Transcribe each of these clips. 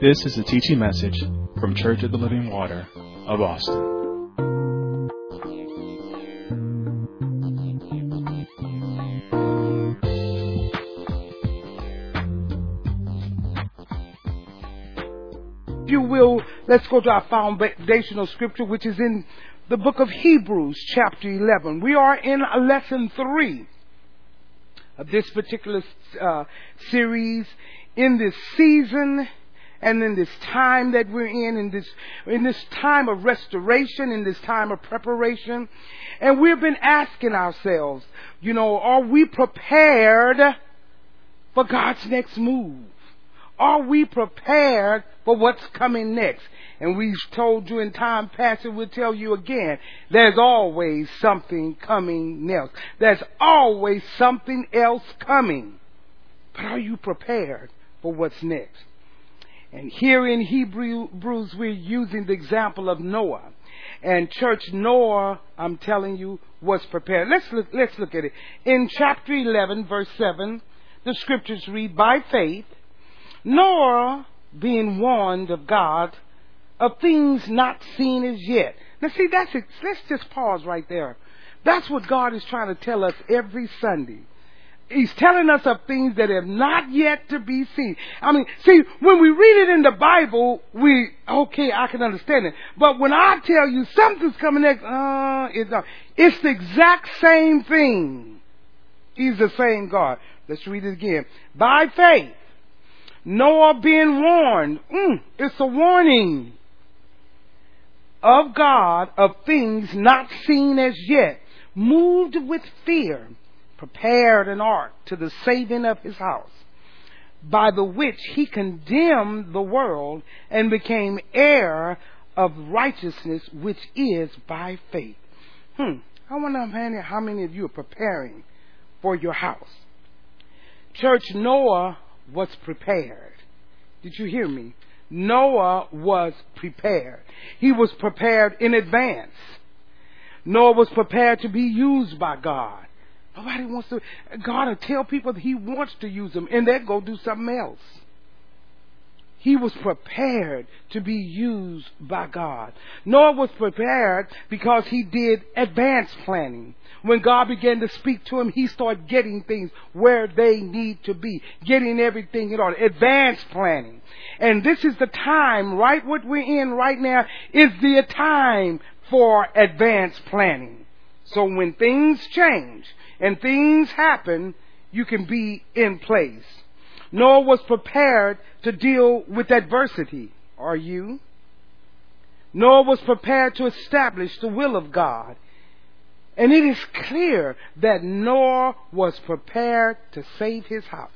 This is a teaching message from Church of the Living Water of Austin. If you will, let's go to our foundational scripture, which is in the book of Hebrews, chapter 11. We are in lesson 3 of this particular uh, series in this season and in this time that we're in, in this, in this time of restoration, in this time of preparation. And we've been asking ourselves, you know, are we prepared for God's next move? Are we prepared for what's coming next? And we've told you in time past, and we'll tell you again, there's always something coming next. There's always something else coming. But are you prepared for what's next? And here in Hebrews, we're using the example of Noah. And church Noah, I'm telling you, was prepared. Let's look, let's look at it. In chapter 11, verse 7, the scriptures read, By faith, Noah, being warned of God of things not seen as yet. Now see, that's it. Let's just pause right there. That's what God is trying to tell us every Sunday. He's telling us of things that have not yet to be seen. I mean, see, when we read it in the Bible, we, okay, I can understand it. But when I tell you something's coming next, uh, it's, uh, it's the exact same thing. He's the same God. Let's read it again. By faith, Noah being warned, mm, it's a warning of God of things not seen as yet, moved with fear prepared an ark to the saving of his house, by the which he condemned the world and became heir of righteousness, which is by faith. Hmm. I wonder how many of you are preparing for your house. Church, Noah was prepared. Did you hear me? Noah was prepared. He was prepared in advance. Noah was prepared to be used by God. Nobody wants to. God will tell people He wants to use them, and they go do something else. He was prepared to be used by God. Noah was prepared because he did advanced planning. When God began to speak to him, he started getting things where they need to be, getting everything in order. Advanced planning. And this is the time, right? What we're in right now is the time for advanced planning. So when things change, and things happen, you can be in place. Noah was prepared to deal with adversity. Are you? Noah was prepared to establish the will of God. And it is clear that Noah was prepared to save his house.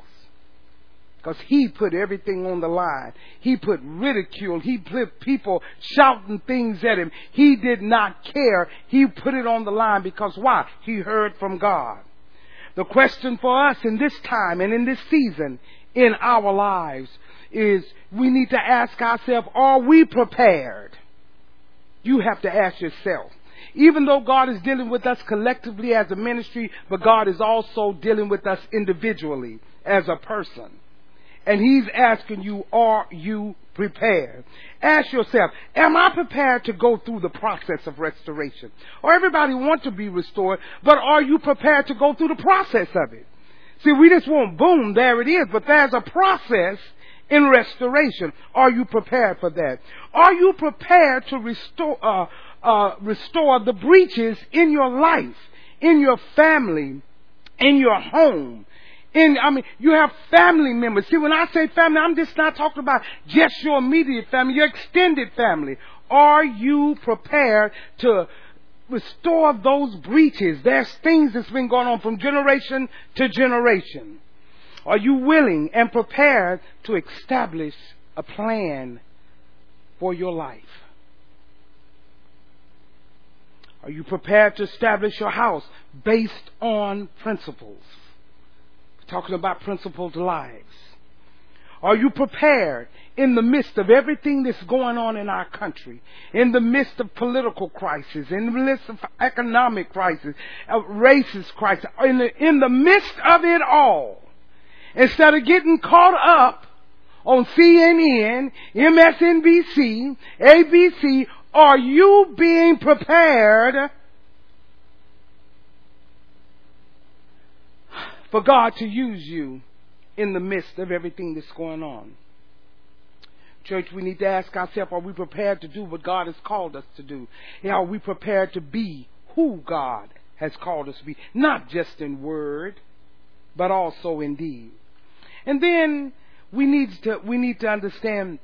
Because he put everything on the line. He put ridicule. He put people shouting things at him. He did not care. He put it on the line because why? He heard from God. The question for us in this time and in this season in our lives is we need to ask ourselves, are we prepared? You have to ask yourself. Even though God is dealing with us collectively as a ministry, but God is also dealing with us individually as a person. And he's asking you, are you prepared? Ask yourself, am I prepared to go through the process of restoration? Or everybody wants to be restored, but are you prepared to go through the process of it? See, we just want boom, there it is, but there's a process in restoration. Are you prepared for that? Are you prepared to restore, uh, uh, restore the breaches in your life, in your family, in your home, in, I mean, you have family members. See, when I say family, I'm just not talking about just your immediate family, your extended family. Are you prepared to restore those breaches? There's things that's been going on from generation to generation. Are you willing and prepared to establish a plan for your life? Are you prepared to establish your house based on principles? Talking about principled lives. Are you prepared in the midst of everything that's going on in our country, in the midst of political crisis, in the midst of economic crisis, of racist crisis, in the, in the midst of it all, instead of getting caught up on CNN, MSNBC, ABC, are you being prepared for God to use you in the midst of everything that's going on? Church, we need to ask ourselves, are we prepared to do what God has called us to do? Are we prepared to be who God has called us to be? Not just in word, but also in deed. And then we need to, we need to understand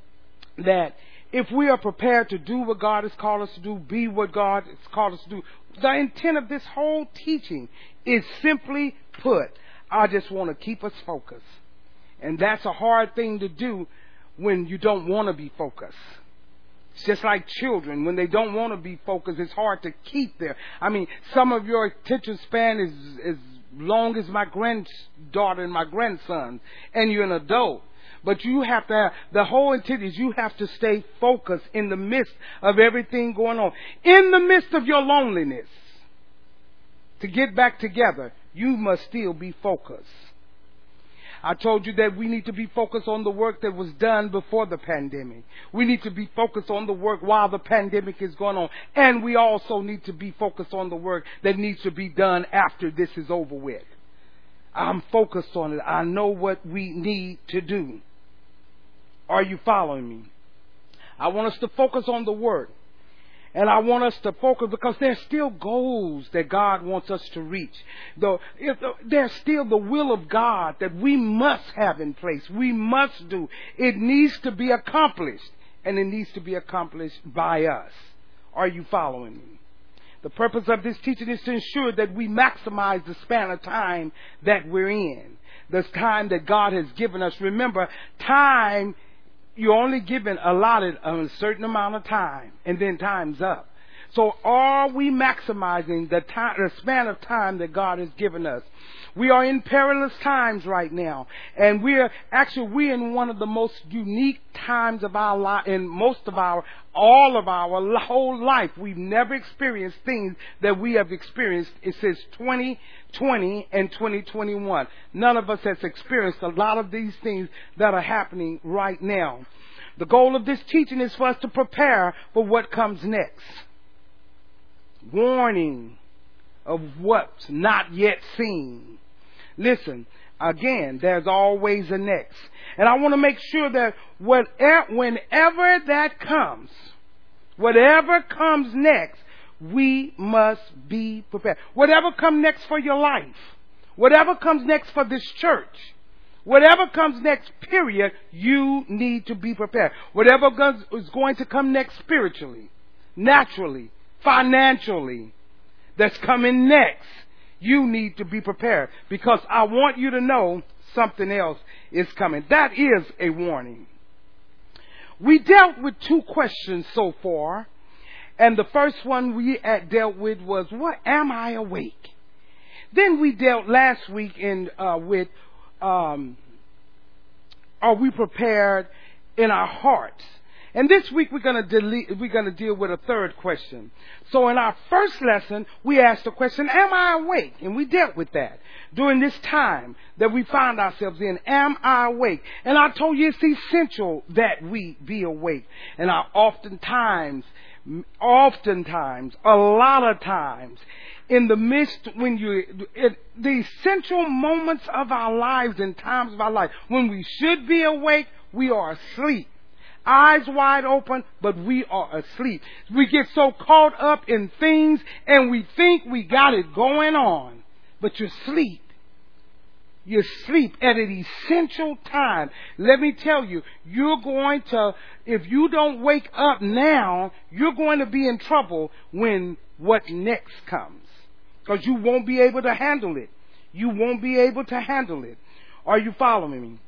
that if we are prepared to do what God has called us to do, be what God has called us to do, the intent of this whole teaching is simply put, I just want to keep us focused. And that's a hard thing to do when you don't want to be focused. It's just like children. When they don't want to be focused, it's hard to keep there. I mean, some of your attention span is as long as my granddaughter and my grandson, and you're an adult. But you have to have, the whole intent is you have to stay focused in the midst of everything going on. In the midst of your loneliness, to get back together, you must still be focused. I told you that we need to be focused on the work that was done before the pandemic. We need to be focused on the work while the pandemic is going on. And we also need to be focused on the work that needs to be done after this is over with. I'm focused on it. I know what we need to do. Are you following me? I want us to focus on the work. And I want us to focus because there's still goals that God wants us to reach. There's still the will of God that we must have in place. We must do. It needs to be accomplished. And it needs to be accomplished by us. Are you following me? The purpose of this teaching is to ensure that we maximize the span of time that we're in. The time that God has given us. Remember, time you're only given allotted a certain amount of time, and then time's up. So are we maximizing the time, the span of time that God has given us? We are in perilous times right now, and we're actually we're in one of the most unique times of our life, in most of our, all of our whole life. We've never experienced things that we have experienced. It says 2020 and 2021. None of us has experienced a lot of these things that are happening right now. The goal of this teaching is for us to prepare for what comes next. Warning of what's not yet seen Listen, again, there's always a next. And I want to make sure that whatever, whenever that comes, whatever comes next, we must be prepared. Whatever comes next for your life, whatever comes next for this church, whatever comes next, period, you need to be prepared. Whatever is going to come next spiritually, naturally, financially, that's coming next, you need to be prepared because I want you to know something else is coming. That is a warning. We dealt with two questions so far, and the first one we dealt with was, "What am I awake?" Then we dealt last week in uh, with, um, "Are we prepared in our hearts?" And this week we're going to we're going to deal with a third question. So in our first lesson, we asked the question, am I awake? And we dealt with that during this time that we find ourselves in. Am I awake? And I told you it's essential that we be awake. And I oftentimes, oftentimes, a lot of times, in the midst when you, it, the essential moments of our lives and times of our life, when we should be awake, we are asleep eyes wide open, but we are asleep. We get so caught up in things and we think we got it going on, but you're asleep. You sleep at an essential time. Let me tell you, you're going to, if you don't wake up now, you're going to be in trouble when what next comes. Because you won't be able to handle it. You won't be able to handle it. Are you following me?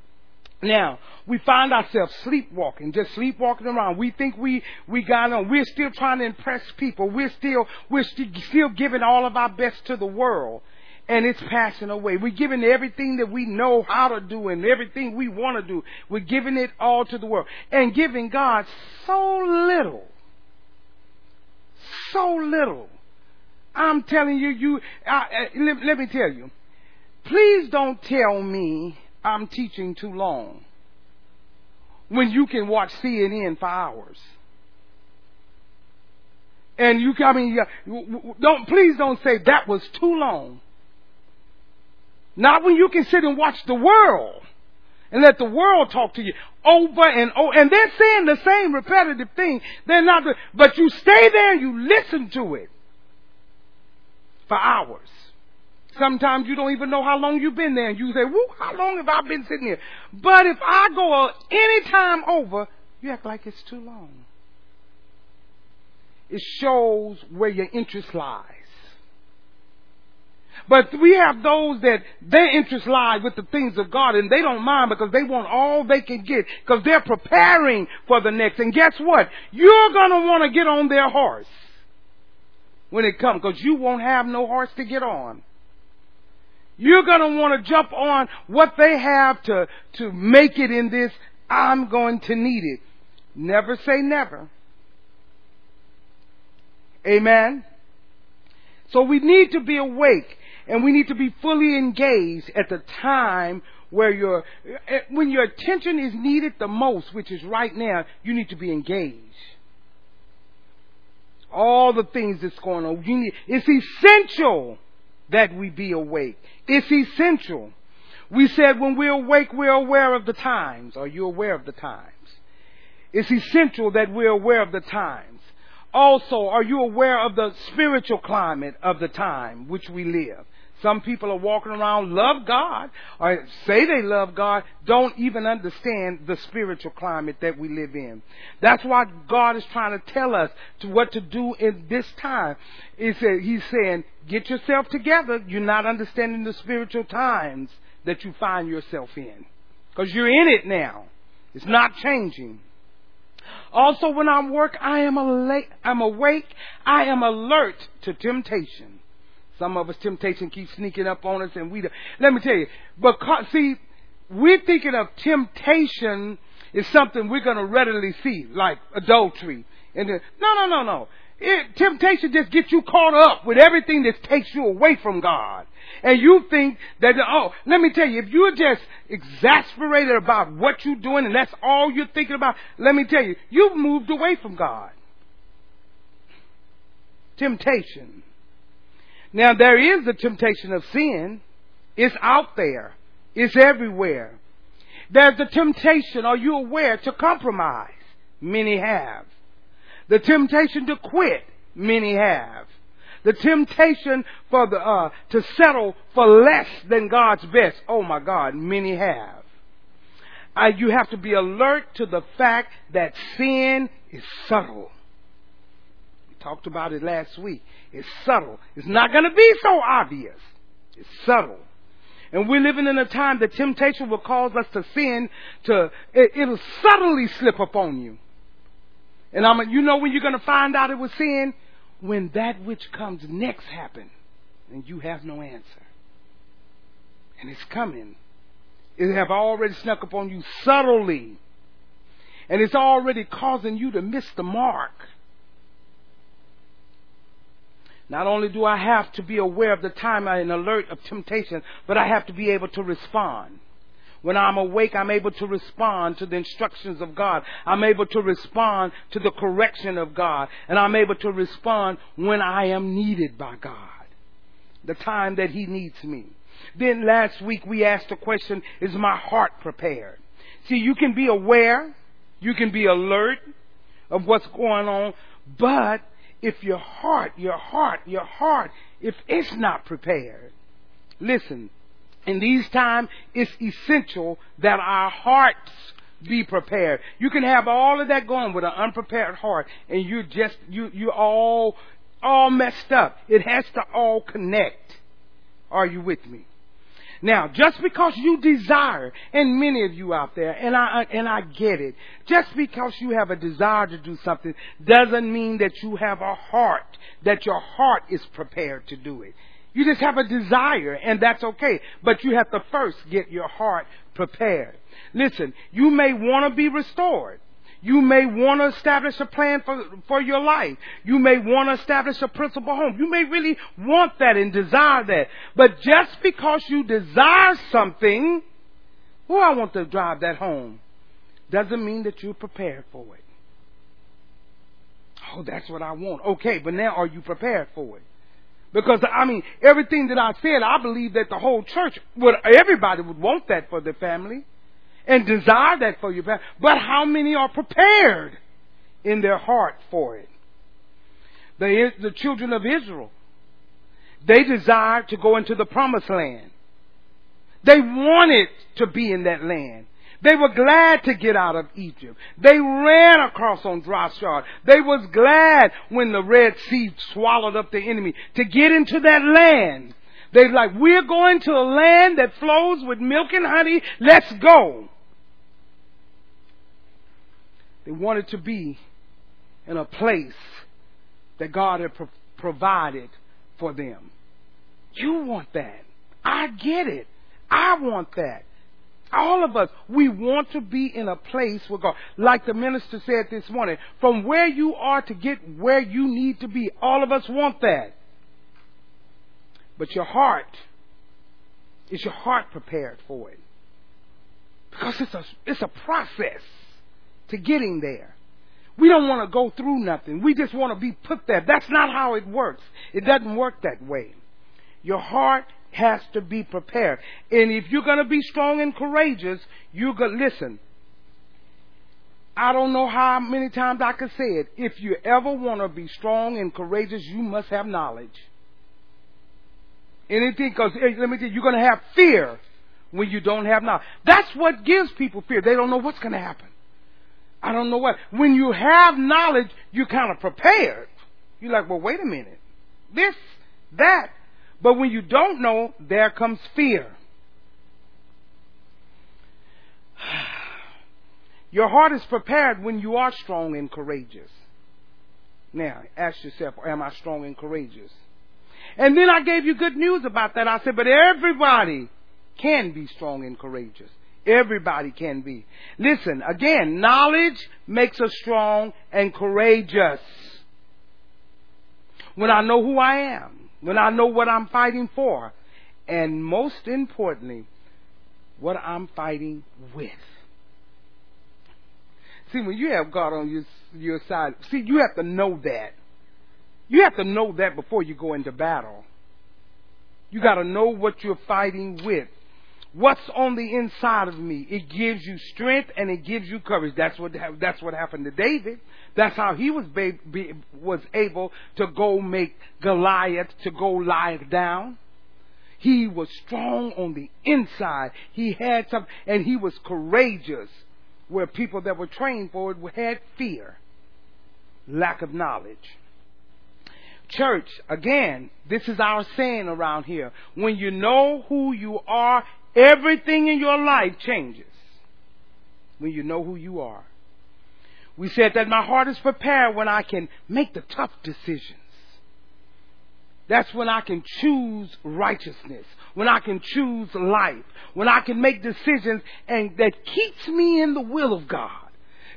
Now, we find ourselves sleepwalking, just sleepwalking around. We think we, we got on. We're still trying to impress people. We're still, we're st- still giving all of our best to the world. And it's passing away. We're giving everything that we know how to do and everything we want to do. We're giving it all to the world. And giving God so little. So little. I'm telling you, you, I, let, let me tell you. Please don't tell me I'm teaching too long. when you can watch CNN for hours. And you, I mean, don't, please don't say that was too long. Not when you can sit and watch the world and let the world talk to you over and over. And they're saying the same repetitive thing. They're not, but you stay there and you listen to it for hours. Sometimes you don't even know how long you've been there and you say, Woo, how long have I been sitting here? But if I go uh, any time over, you act like it's too long. It shows where your interest lies. But we have those that their interest lies with the things of God and they don't mind because they want all they can get because they're preparing for the next. And guess what? You're gonna want to get on their horse when it comes because you won't have no horse to get on. You're gonna want to jump on what they have to, to make it in this. I'm going to need it. Never say never. Amen. So we need to be awake and we need to be fully engaged at the time where your, eh, when your attention is needed the most, which is right now, you need to be engaged. All the things that's going on. you Need, it's essential that we be awake. It's essential. We said when we're awake, we're aware of the times. Are you aware of the times? It's essential that we're aware of the times. Also, are you aware of the spiritual climate of the time which we live? Some people are walking around, love God, or say they love God, don't even understand the spiritual climate that we live in. That's why God is trying to tell us to what to do in this time. He said, he's saying, get yourself together. You're not understanding the spiritual times that you find yourself in. Because you're in it now. It's not changing. Also, when I work, I am, I'm awake. I am alert to temptation. Some of us temptation keeps sneaking up on us and we. Let me tell you, because, see, we're thinking of temptation is something we're going to readily see, like adultery. And then, no, no, no, no. It, temptation just gets you caught up with everything that takes you away from God. And you think that, oh, let me tell you, if you're just exasperated about what you're doing and that's all you're thinking about, let me tell you, you've moved away from God. Temptation. Now there is the temptation of sin. It's out there. It's everywhere. There's the temptation, are you aware, to compromise? Many have. The temptation to quit, many have. The temptation for the, uh, to settle for less than God's best, oh my God, many have. Uh, you have to be alert to the fact that sin is subtle talked about it last week. It's subtle. It's not going to be so obvious. It's subtle. And we're living in a time that temptation will cause us to sin to, it, will subtly slip upon you. And I'm, you know when you're going to find out it was sin? When that which comes next happens and you have no answer. And it's coming. It have already snuck upon you subtly. And it's already causing you to miss the mark. Not only do I have to be aware of the time and alert of temptation, but I have to be able to respond. When I'm awake, I'm able to respond to the instructions of God. I'm able to respond to the correction of God. And I'm able to respond when I am needed by God. The time that He needs me. Then last week we asked the question, is my heart prepared? See, you can be aware, you can be alert of what's going on, but if your heart, your heart, your heart, if it's not prepared, listen, in these times, it's essential that our hearts be prepared. You can have all of that going with an unprepared heart, and you're just you you all all messed up. It has to all connect. Are you with me? Now, just because you desire, and many of you out there, and I, and I get it, just because you have a desire to do something doesn't mean that you have a heart, that your heart is prepared to do it. You just have a desire, and that's okay. But you have to first get your heart prepared. Listen, you may want to be restored. You may want to establish a plan for, for your life. You may want to establish a principal home. You may really want that and desire that. But just because you desire something, oh, I want to drive that home. doesn't mean that you're prepared for it. Oh, that's what I want. Okay, but now are you prepared for it? Because I mean, everything that I said, I believe that the whole church would, everybody would want that for their family and desire that for your. But how many are prepared in their heart for it? The, the children of Israel, they desired to go into the promised land. They wanted to be in that land. They were glad to get out of Egypt. They ran across on dry shod. They was glad when the Red Sea swallowed up the enemy to get into that land. They like, we're going to a land that flows with milk and honey. Let's go. They wanted to be in a place that God had pro- provided for them. You want that. I get it. I want that. All of us, we want to be in a place with God. Like the minister said this morning, from where you are to get where you need to be. All of us want that. But your heart, is your heart prepared for it? Because it's a, it's a process to getting there. We don't want to go through nothing. We just want to be put there. That's not how it works. It doesn't work that way. Your heart has to be prepared. And if you're going to be strong and courageous, you go listen. I don't know how many times I could say it. If you ever want to be strong and courageous, you must have knowledge. Anything, because let me tell you, you're going to have fear when you don't have knowledge. That's what gives people fear. They don't know what's going to happen. I don't know what. When you have knowledge, you're kind of prepared. You're like, well, wait a minute. This, that, but when you don't know, there comes fear. Your heart is prepared when you are strong and courageous. Now, ask yourself, am I strong and courageous? And then I gave you good news about that. I said, but everybody can be strong and courageous. Everybody can be. Listen, again, knowledge makes us strong and courageous. When I know who I am, when I know what I'm fighting for, and most importantly, what I'm fighting with. See, when you have God on your, your side, see, you have to know that. You have to know that before you go into battle. You got to know what you're fighting with. What's on the inside of me? It gives you strength and it gives you courage. That's what that's what happened to David. That's how he was be, be, was able to go make Goliath to go lie down. He was strong on the inside. He had some, and he was courageous. Where people that were trained for it had fear, lack of knowledge. Church, again, this is our saying around here. When you know who you are, everything in your life changes. When you know who you are. We said that my heart is prepared when I can make the tough decisions. That's when I can choose righteousness, when I can choose life, when I can make decisions and that keeps me in the will of God.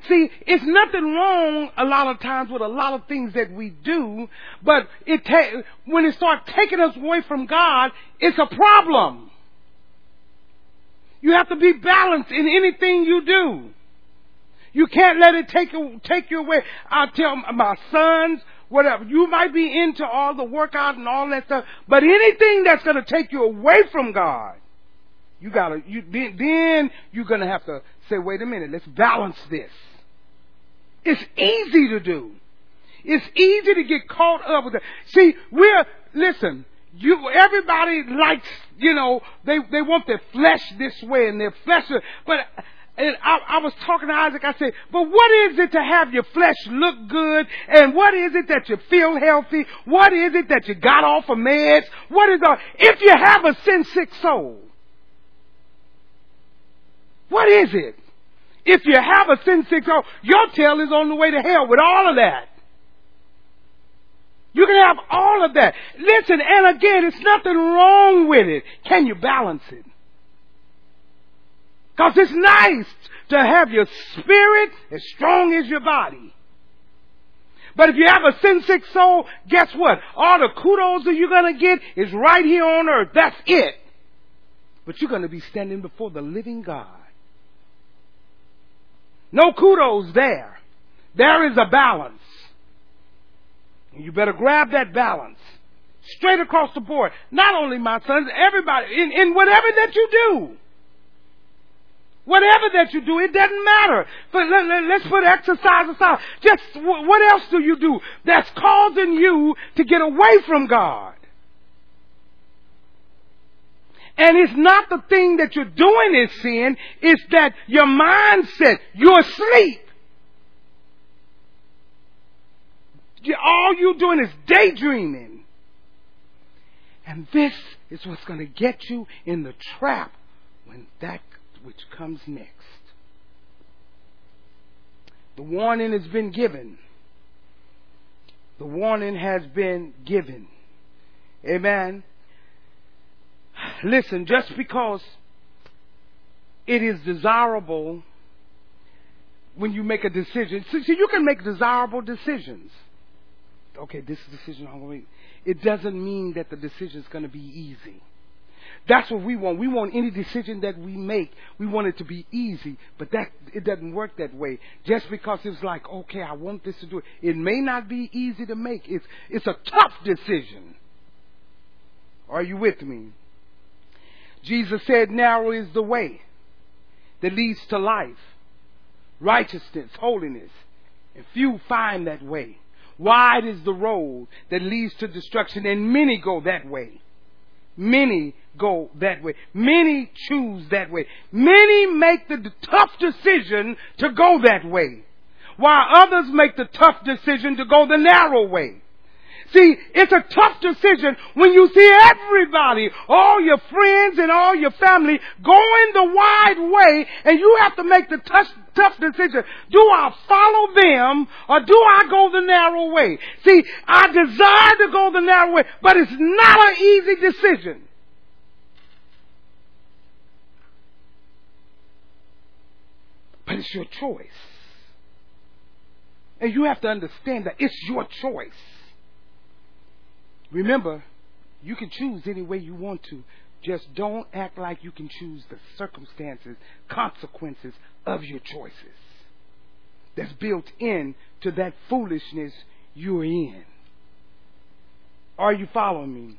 See, it's nothing wrong a lot of times with a lot of things that we do, but it ta- when it starts taking us away from God, it's a problem. You have to be balanced in anything you do. You can't let it take you, take you away. I tell my sons, whatever, you might be into all the workout and all that stuff, but anything that's going to take you away from God, you gotta, you, then you're going to have to say, wait a minute, let's balance this. It's easy to do. It's easy to get caught up with it. See, we're, listen, you, everybody likes, you know, they, they want their flesh this way and their flesh, but and I, I, was talking to Isaac, I said, but what is it to have your flesh look good? And what is it that you feel healthy? What is it that you got off of meds? What is the, if you have a sin sick soul? What is it? If you have a sin sick soul, your tail is on the way to hell with all of that. You can have all of that. Listen, and again, it's nothing wrong with it. Can you balance it? Because it's nice to have your spirit as strong as your body. But if you have a sin sick soul, guess what? All the kudos that you're going to get is right here on earth. That's it. But you're going to be standing before the living God. No kudos there. There is a balance. You better grab that balance. Straight across the board. Not only my sons, everybody, in, in whatever that you do. Whatever that you do, it doesn't matter. But let, us let, put exercise aside. Just what else do you do that's causing you to get away from God? And it's not the thing that you're doing is sin, it's that your mindset, you're asleep. All you're doing is daydreaming. And this is what's going to get you in the trap when that which comes next. The warning has been given. The warning has been given. Amen. Listen, just because it is desirable when you make a decision, see, you can make desirable decisions. Okay, this is decision I'm going to make. It doesn't mean that the decision is going to be easy. That's what we want. We want any decision that we make, we want it to be easy, but that it doesn't work that way. Just because it's like, okay, I want this to do it. It may not be easy to make. It's it's a tough decision. Are you with me? Jesus said, narrow is the way that leads to life, righteousness, holiness, and few find that way. Wide is the road that leads to destruction, and many go that way. Many go that way. Many choose that way. Many make the tough decision to go that way, while others make the tough decision to go the narrow way. See, it's a tough decision when you see everybody, all your friends and all your family going the wide way and you have to make the tough, tough decision. Do I follow them or do I go the narrow way? See, I desire to go the narrow way, but it's not an easy decision. But it's your choice. And you have to understand that it's your choice. Remember, you can choose any way you want to. Just don't act like you can choose the circumstances, consequences of your choices. That's built in to that foolishness you're in. Are you following me?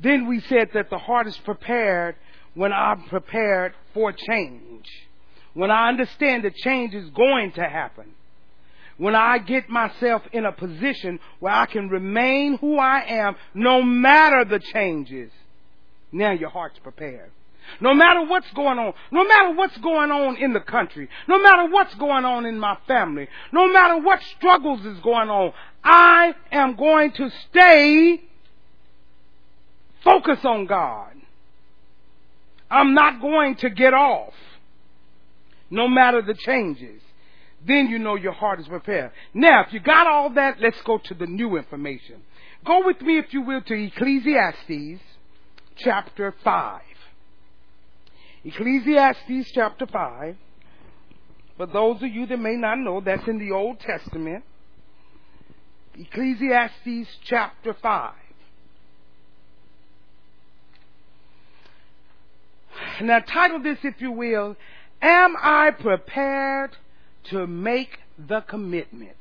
Then we said that the heart is prepared when I'm prepared for change. When I understand that change is going to happen when I get myself in a position where I can remain who I am no matter the changes, now your heart's prepared. No matter what's going on, no matter what's going on in the country, no matter what's going on in my family, no matter what struggles is going on, I am going to stay focused on God. I'm not going to get off, no matter the changes then you know your heart is prepared. Now, if you got all that, let's go to the new information. Go with me, if you will, to Ecclesiastes chapter 5. Ecclesiastes chapter 5. For those of you that may not know, that's in the Old Testament. Ecclesiastes chapter 5. Now, title this, if you will, Am I Prepared to make the commitment.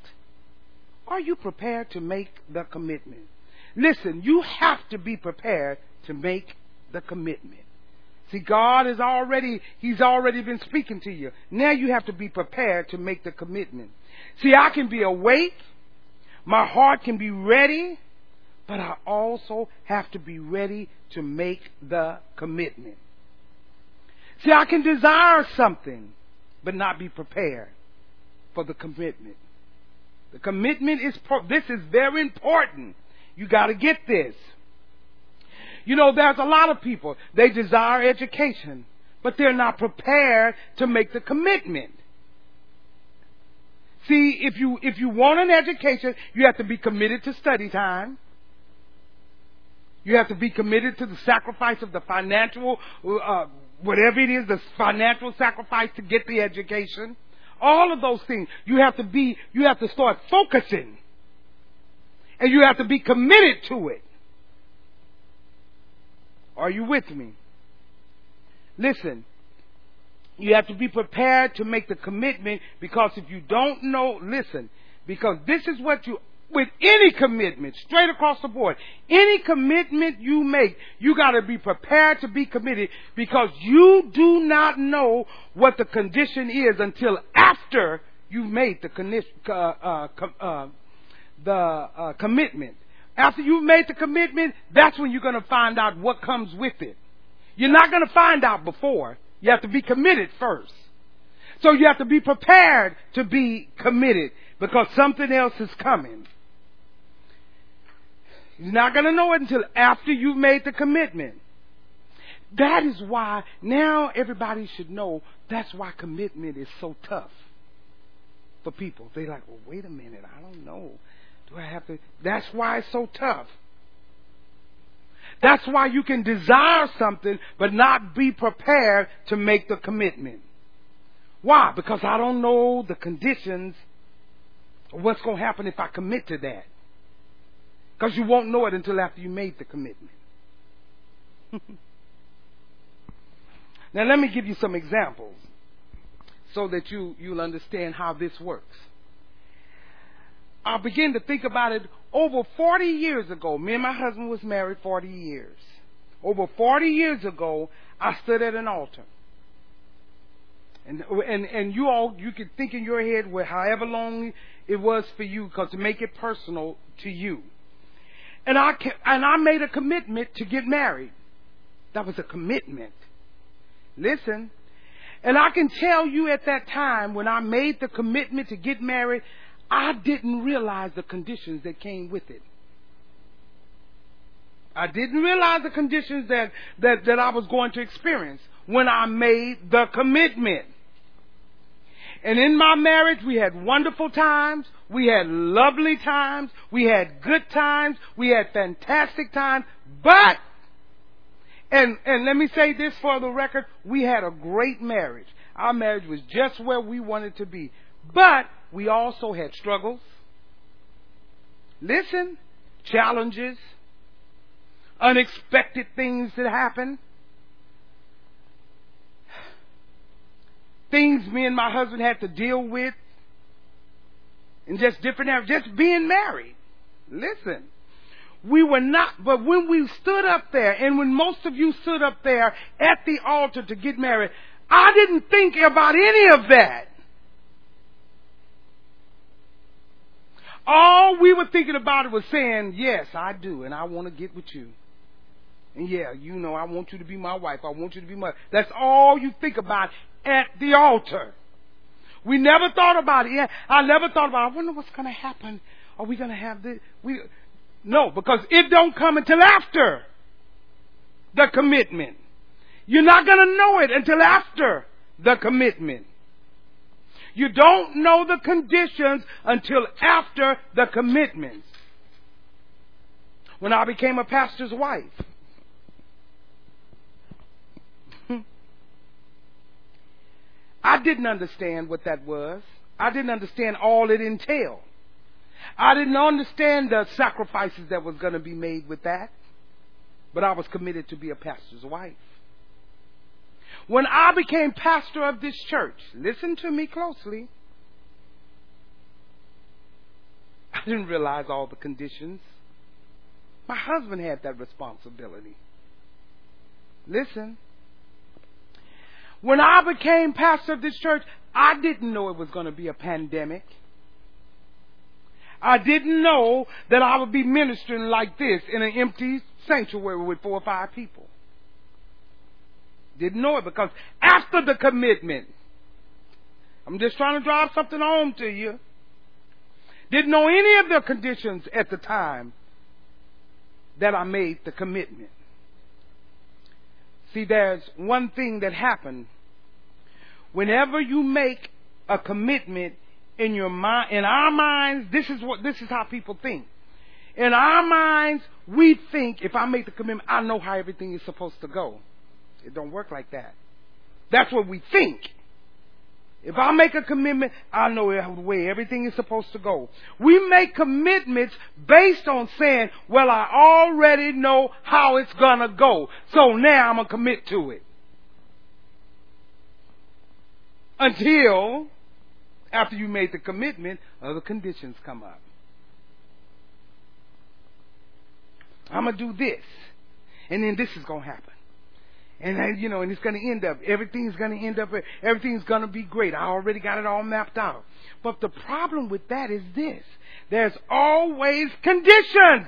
Are you prepared to make the commitment? Listen, you have to be prepared to make the commitment. See, God is already, He's already been speaking to you. Now you have to be prepared to make the commitment. See, I can be awake, my heart can be ready, but I also have to be ready to make the commitment. See, I can desire something, but not be prepared for the commitment. The commitment is, pro- this is very important. You gotta get this. You know, there's a lot of people, they desire education, but they're not prepared to make the commitment. See, if you, if you want an education, you have to be committed to study time. You have to be committed to the sacrifice of the financial, uh, whatever it is, the financial sacrifice to get the education. All of those things. You have to be, you have to start focusing. And you have to be committed to it. Are you with me? Listen, You have to be prepared to make the commitment because if you don't know, listen, because this is what you, with any commitment, straight across the board, any commitment you make, you gotta be prepared to be committed because you do not know what the condition is until after you've made the, uh, uh, uh, the uh, commitment. After you've made the commitment, that's when you're gonna find out what comes with it. You're not gonna find out before. You have to be committed first. So you have to be prepared to be committed because something else is coming. You're not going to know it until after you've made the commitment. That is why now everybody should know that's why commitment is so tough for people. They're like, well, wait a minute, I don't know. Do I have to? That's why it's so tough. That's why you can desire something but not be prepared to make the commitment. Why? Because I don't know the conditions of what's going to happen if I commit to that. Because you won't know it until after you made the commitment. now let me give you some examples so that you, you'll understand how this works. I begin to think about it over 40 years ago. Me and my husband was married 40 years. Over 40 years ago, I stood at an altar. And, and, and you all, you could think in your head, well, however long it was for you, because to make it personal to you. And I, and I made a commitment to get married. That was a commitment. Listen. And I can tell you at that time when I made the commitment to get married, I didn't realize the conditions that came with it. I didn't realize the conditions that, that, that I was going to experience when I made the commitment. And in my marriage, we had wonderful times. We had lovely times. We had good times. We had fantastic times. But, and, and let me say this for the record, we had a great marriage. Our marriage was just where we wanted to be. But we also had struggles. Listen, challenges, unexpected things that happen. Things me and my husband had to deal with. And just different, just being married. Listen. We were not, but when we stood up there, and when most of you stood up there at the altar to get married, I didn't think about any of that. All we were thinking about was saying, yes, I do, and I want to get with you. And yeah, you know, I want you to be my wife. I want you to be my. That's all you think about at the altar. We never thought about it. I never thought about. It. I wonder what's going to happen. Are we going to have this? We no, because it don't come until after the commitment. You're not going to know it until after the commitment. You don't know the conditions until after the commitments. When I became a pastor's wife, I didn't understand what that was. I didn't understand all it entailed. I didn't understand the sacrifices that was going to be made with that. But I was committed to be a pastor's wife. When I became pastor of this church, listen to me closely. I didn't realize all the conditions. My husband had that responsibility. Listen. When I became pastor of this church, I didn't know it was going to be a pandemic. I didn't know that I would be ministering like this in an empty sanctuary with four or five people. Didn't know it because after the commitment, I'm just trying to drive something home to you. Didn't know any of the conditions at the time that I made the commitment. See, there's one thing that happened. Whenever you make a commitment in your mind, in our minds, this is what, this is how people think. In our minds, we think if I make the commitment, I know how everything is supposed to go. It don't work like that. That's what we think. If I make a commitment, I know the way everything is supposed to go. We make commitments based on saying, well, I already know how it's gonna go. So now I'm gonna commit to it. until after you made the commitment, other conditions come up. I'm gonna do this, and then this is gonna happen. And I, you know, and it's going to end up, everything's going to end up, everything's going to be great. I already got it all mapped out. But the problem with that is this. There's always conditions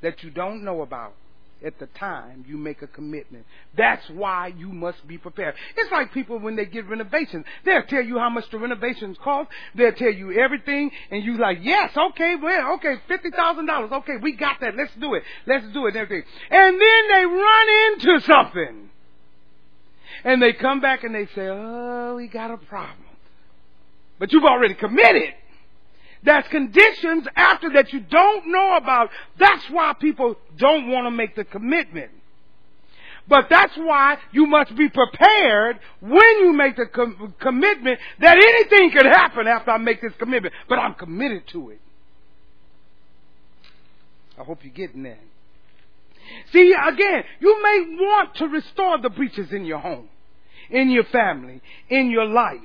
that you don't know about at the time you make a commitment. That's why you must be prepared. It's like people when they get renovations. They'll tell you how much the renovations cost. They'll tell you everything and you're like, yes, okay, well, okay, $50,000. Okay, we got that. Let's do it. Let's do it everything. And then they run into something. And they come back and they say, oh, we got a problem. But you've already committed. There's conditions after that you don't know about. That's why people don't want to make the commitment. But that's why you must be prepared when you make the com- commitment that anything could happen after I make this commitment. But I'm committed to it. I hope you're getting that. See, again, you may want to restore the breaches in your home, in your family, in your life.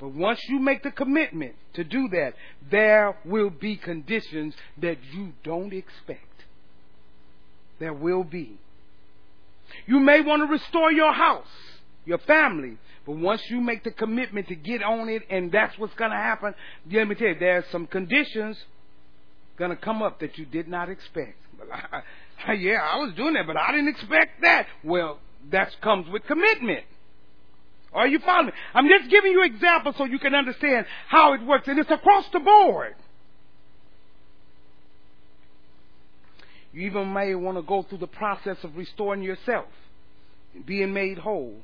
But once you make the commitment to do that, there will be conditions that you don't expect. There will be. You may want to restore your house, your family, but once you make the commitment to get on it and that's what's going to happen, let me tell you, there's some conditions going to come up that you did not expect. yeah, I was doing that, but I didn't expect that. Well, that comes with commitment. Are you following? I'm just giving you examples so you can understand how it works. And it's across the board. You even may want to go through the process of restoring yourself, being made whole.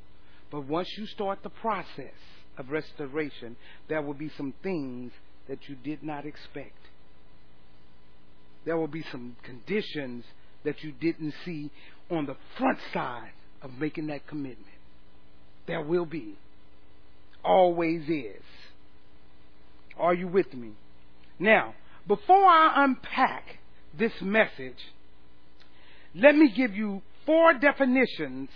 But once you start the process of restoration, there will be some things that you did not expect. There will be some conditions that you didn't see on the front side of making that commitment. There will be. Always is. Are you with me? Now, before I unpack this message, let me give you four definitions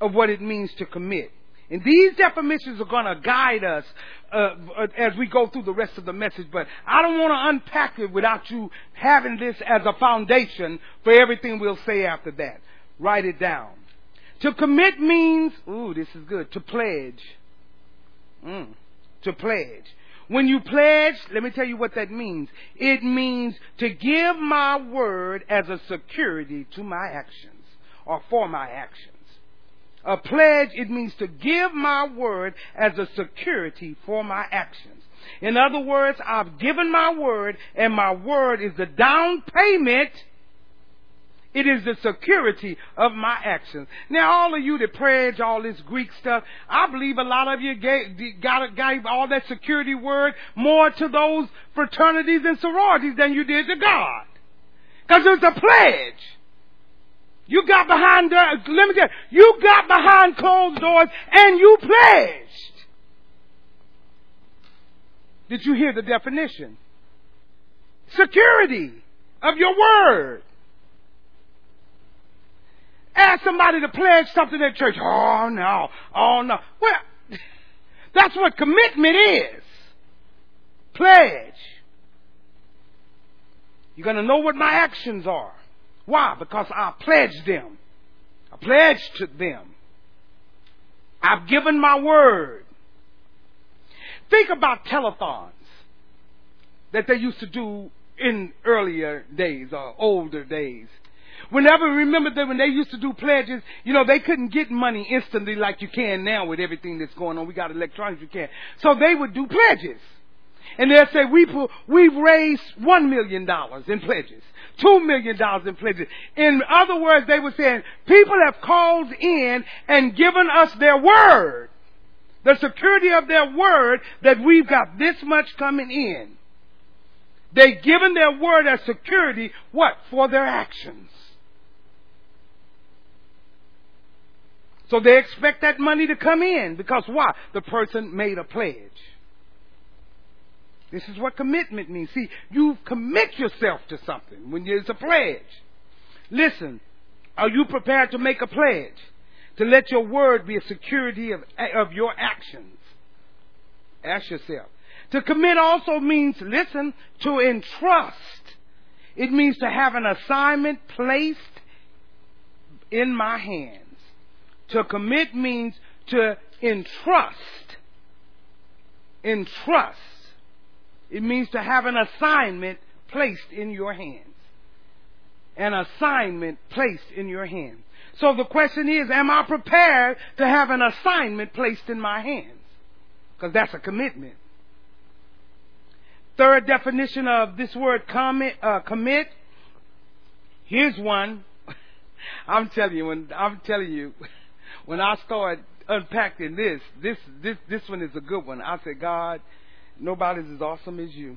of what it means to commit. And these definitions are going to guide us uh, as we go through the rest of the message, but I don't want to unpack it without you having this as a foundation for everything we'll say after that. Write it down. To commit means, ooh, this is good, to pledge. Mm, to pledge. When you pledge, let me tell you what that means. It means to give my word as a security to my actions or for my actions. A pledge, it means to give my word as a security for my actions. In other words, I've given my word and my word is the down payment it is the security of my actions. Now, all of you that pledge all this Greek stuff, I believe a lot of you gave, gave all that security word more to those fraternities and sororities than you did to God. Because it's a pledge. You got behind, the, let me tell you, you got behind closed doors and you pledged. Did you hear the definition? Security of your word. Ask somebody to pledge something at church. Oh no. Oh no. Well, that's what commitment is. Pledge. You're going to know what my actions are. Why? Because I pledged them. I pledged to them. I've given my word. Think about telethons that they used to do in earlier days or older days. Whenever, remember that when they used to do pledges, you know, they couldn't get money instantly like you can now with everything that's going on. We got electronics, you can. So they would do pledges. And they'll say, we put, we've raised one million dollars in pledges. Two million dollars in pledges. In other words, they were saying, people have called in and given us their word. The security of their word that we've got this much coming in. They've given their word as security, what? For their actions. So they expect that money to come in because why? The person made a pledge. This is what commitment means. See, you commit yourself to something when there's a pledge. Listen, are you prepared to make a pledge? to let your word be a security of, of your actions. Ask yourself. To commit also means, listen, to entrust. It means to have an assignment placed in my hands. To commit means to entrust. Entrust. It means to have an assignment placed in your hands. An assignment placed in your hands. So the question is, am I prepared to have an assignment placed in my hands? Because that's a commitment. Third definition of this word commit, uh, commit. Here's one. I'm telling you, I'm telling you, when I start unpacking this, this, this, this one is a good one. I said, God, nobody's as awesome as you.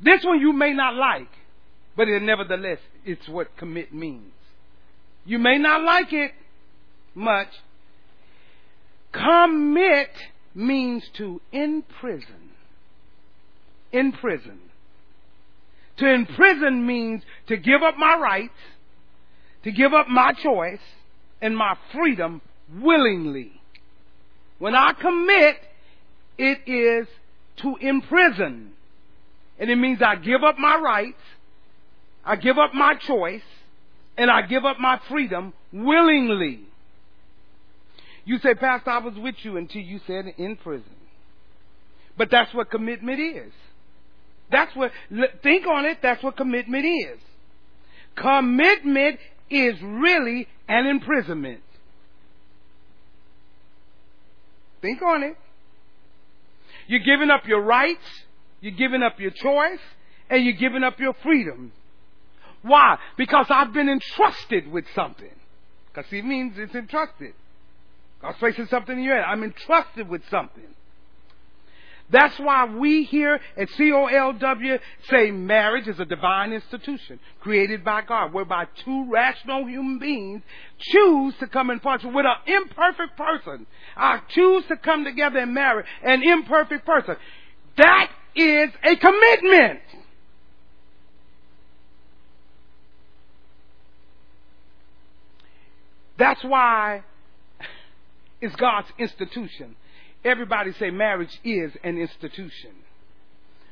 This one you may not like, but it, nevertheless, it's what commit means. You may not like it much. Commit means to imprison. Imprison. To imprison means to give up my rights, to give up my choice and my freedom willingly. When I commit, it is to imprison. And it means I give up my rights, I give up my choice, and I give up my freedom willingly. You say, Pastor, I was with you until you said in prison. But that's what commitment is. That's what, think on it, that's what commitment is. Commitment is really an imprisonment. Think on it. You're giving up your rights, you're giving up your choice, and you're giving up your freedom. Why? Because I've been entrusted with something. Because it means it's entrusted. God's placing something in your hand. I'm entrusted with something. That's why we here at COLW say marriage is a divine institution created by God, whereby two rational human beings choose to come in partnership with an imperfect person. I choose to come together and marry an imperfect person. That is a commitment. That's why it's God's institution. Everybody say marriage is an institution.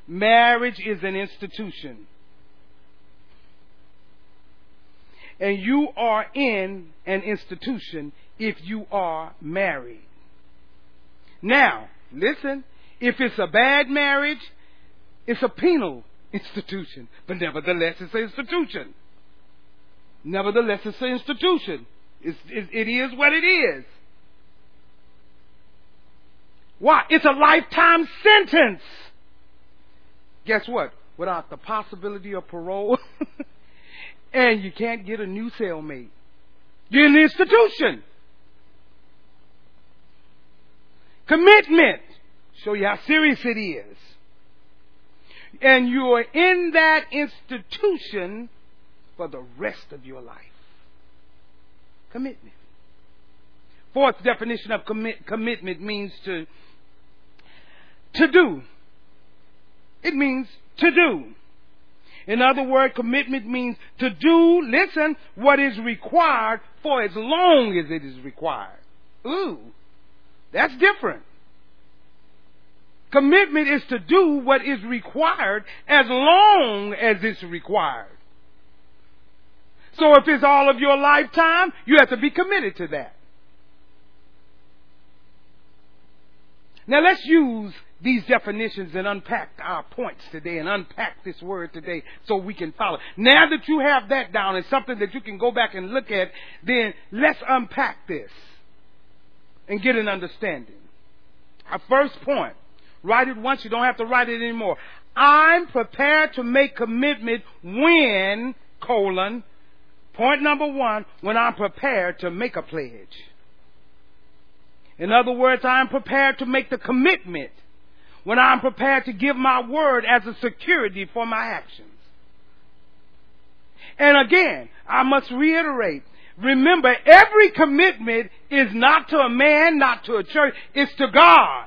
Marriage is an institution. And you are in an institution if you are married. Now, listen, if it's a bad marriage, it's a penal institution. But nevertheless, it's an institution. Nevertheless, it's an institution. It's, it, it is what it is. Why? It's a lifetime sentence. Guess what? Without the possibility of parole, and you can't get a new cellmate. You're in the institution. Commitment. Show you how serious it is. And you are in that institution for the rest of your life. Commitment. Fourth definition of commit, commitment means to to do. It means to do. In other words, commitment means to do, listen, what is required for as long as it is required. Ooh, that's different. Commitment is to do what is required as long as it's required. So if it's all of your lifetime, you have to be committed to that. Now let's use these definitions and unpack our points today and unpack this word today so we can follow. Now that you have that down and something that you can go back and look at, then let's unpack this and get an understanding. Our first point, write it once, you don't have to write it anymore. I'm prepared to make commitment when, colon, point number one, when I'm prepared to make a pledge. In other words, I'm prepared to make the commitment when I'm prepared to give my word as a security for my actions. And again, I must reiterate, remember every commitment is not to a man, not to a church, it's to God.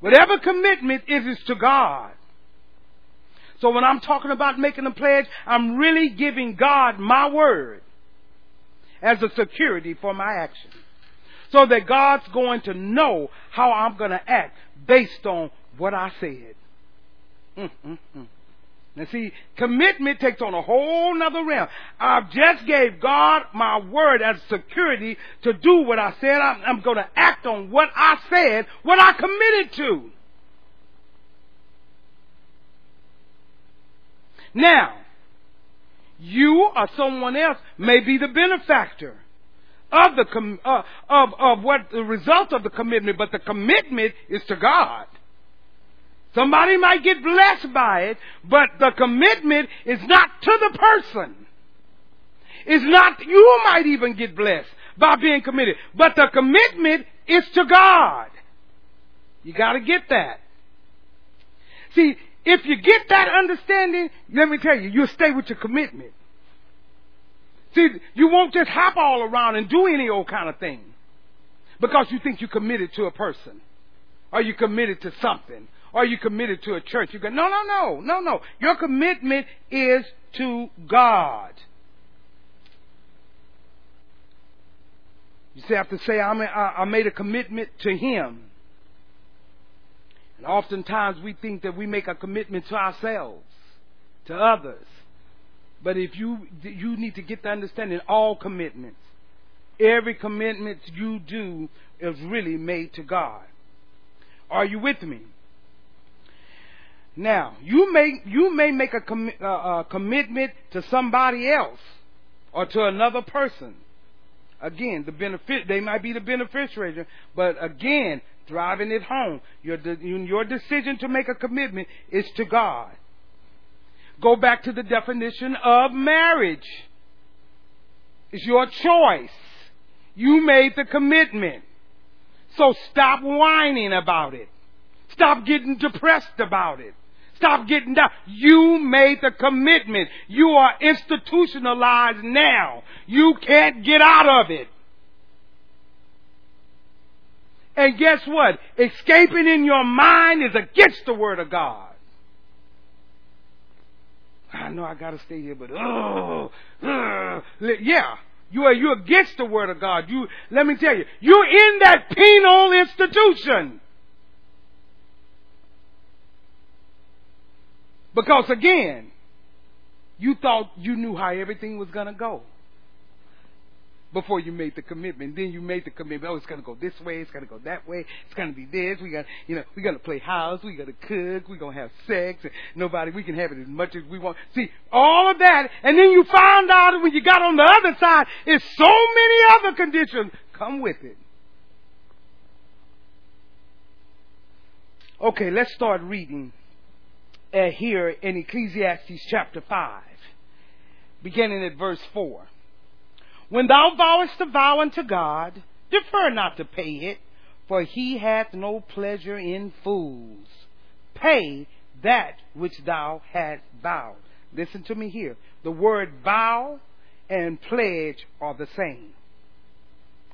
Whatever commitment is, is to God. So when I'm talking about making a pledge, I'm really giving God my word. as a security for my action. So that God's going to know how I'm going to act based on what I said. Mm-mm-mm. Now see, commitment takes on a whole nother realm. I've just gave God my word as security to do what I said. I'm, I'm going to act on what I said, what I committed to. Now, you or someone else may be the benefactor of the com- uh, of of what the result of the commitment, but the commitment is to God. Somebody might get blessed by it, but the commitment is not to the person. It's not, you might even get blessed by being committed, but the commitment is to God. You gotta get that. See, if you get that understanding, let me tell you, you'll stay with your commitment. See, you won't just hop all around and do any old kind of thing because you think you're committed to a person or you're committed to something or you're committed to a church? You go, no, no, no, no, no. Your commitment is to God. You have to say, I made a commitment to Him. And oftentimes we think that we make a commitment to ourselves, to others. But if you, you need to get the understanding, all commitments, every commitment you do is really made to God. Are you with me? Now, you may, you may make a, com- uh, a commitment to somebody else or to another person. Again, the benefit, they might be the beneficiary, but again, driving it home, your, de- your decision to make a commitment is to God. Go back to the definition of marriage. It's your choice. You made the commitment. So stop whining about it. Stop getting depressed about it. Stop getting down. You made the commitment. You are institutionalized now. You can't get out of it. And guess what? Escaping in your mind is against the Word of God. I know I gotta stay here, but oh, uh, yeah, you are you against the Word of God. You let me tell you, you're in that penal institution. Because again, you thought you knew how everything was going to go before you made the commitment. Then you made the commitment. Oh, it's to go this way. It's to go that way. It's to be this. We got, you know, we got to play house. We got to cook. Going to have sex. And nobody, we can have it as much as we want. See, all of that. And then you found out when you got on the other side, it's so many other conditions come with it. Okay, let's start reading uh, here in Ecclesiastes chapter 5, beginning at verse 4. When thou vowest a vow unto God, defer not to pay it, for he hath no pleasure in fools. Pay that which thou hast vowed. Listen to me here. The word vow and pledge are the same.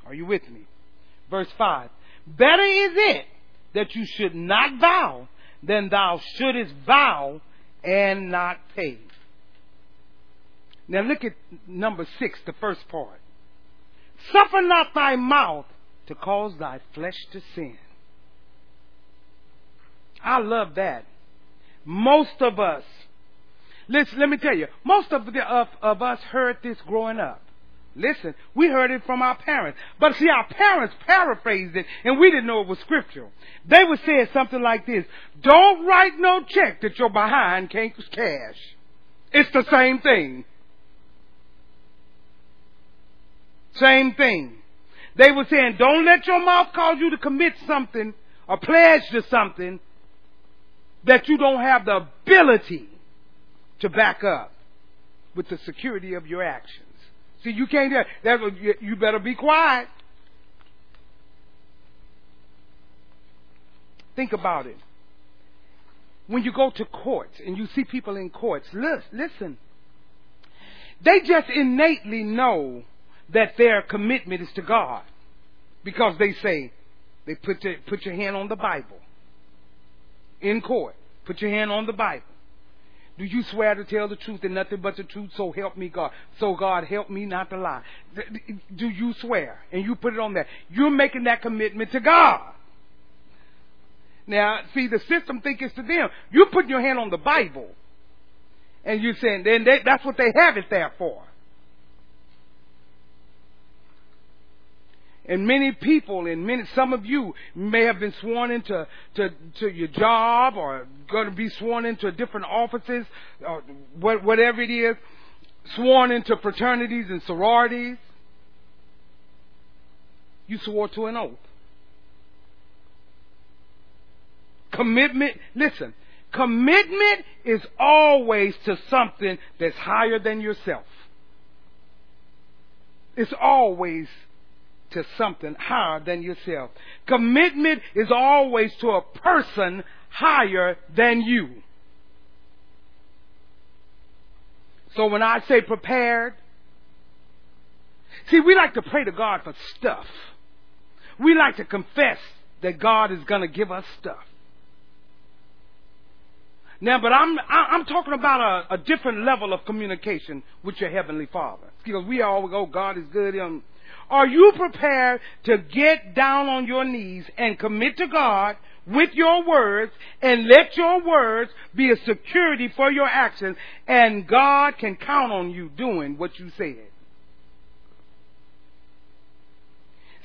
Are you with me? Verse 5. Better is it that you should not vow then thou shouldest vow and not pay. Now look at number six, the first part. Suffer not thy mouth to cause thy flesh to sin. I love that. Most of us, listen, let me tell you, most of, the, of, of us heard this growing up. Listen, we heard it from our parents. But see, our parents paraphrased it and we didn't know it was scriptural. They would say something like this, don't write no check that you're behind can't cash. It's the same thing. Same thing. They were saying, don't let your mouth cause you to commit something or pledge to something that you don't have the ability to back up with the security of your actions. See, you can't. That you better be quiet. Think about it. When you go to courts and you see people in courts, listen. They just innately know that their commitment is to God because they say they put your, put your hand on the Bible in court. Put your hand on the Bible. Do you swear to tell the truth and nothing but the truth? So help me God. So God help me not to lie. Do you swear? And you put it on there. You're making that commitment to God. Now, see, the system think it's to them. You're putting your hand on the Bible. And you're saying, then they, that's what they have it there for. And many people, and many, some of you may have been sworn into to, to your job or going to be sworn into different offices, or whatever it is, sworn into fraternities and sororities. You swore to an oath. Commitment, listen, commitment is always to something that's higher than yourself. It's always to something higher than yourself. Commitment is always to a person higher than you. So when I say prepared, see, we like to pray to God for stuff. We like to confess that God is going to give us stuff. Now, but I'm I'm talking about a, a different level of communication with your heavenly Father. Because we always go, God is good. Um, are you prepared to get down on your knees and commit to God with your words and let your words be a security for your actions and God can count on you doing what you said?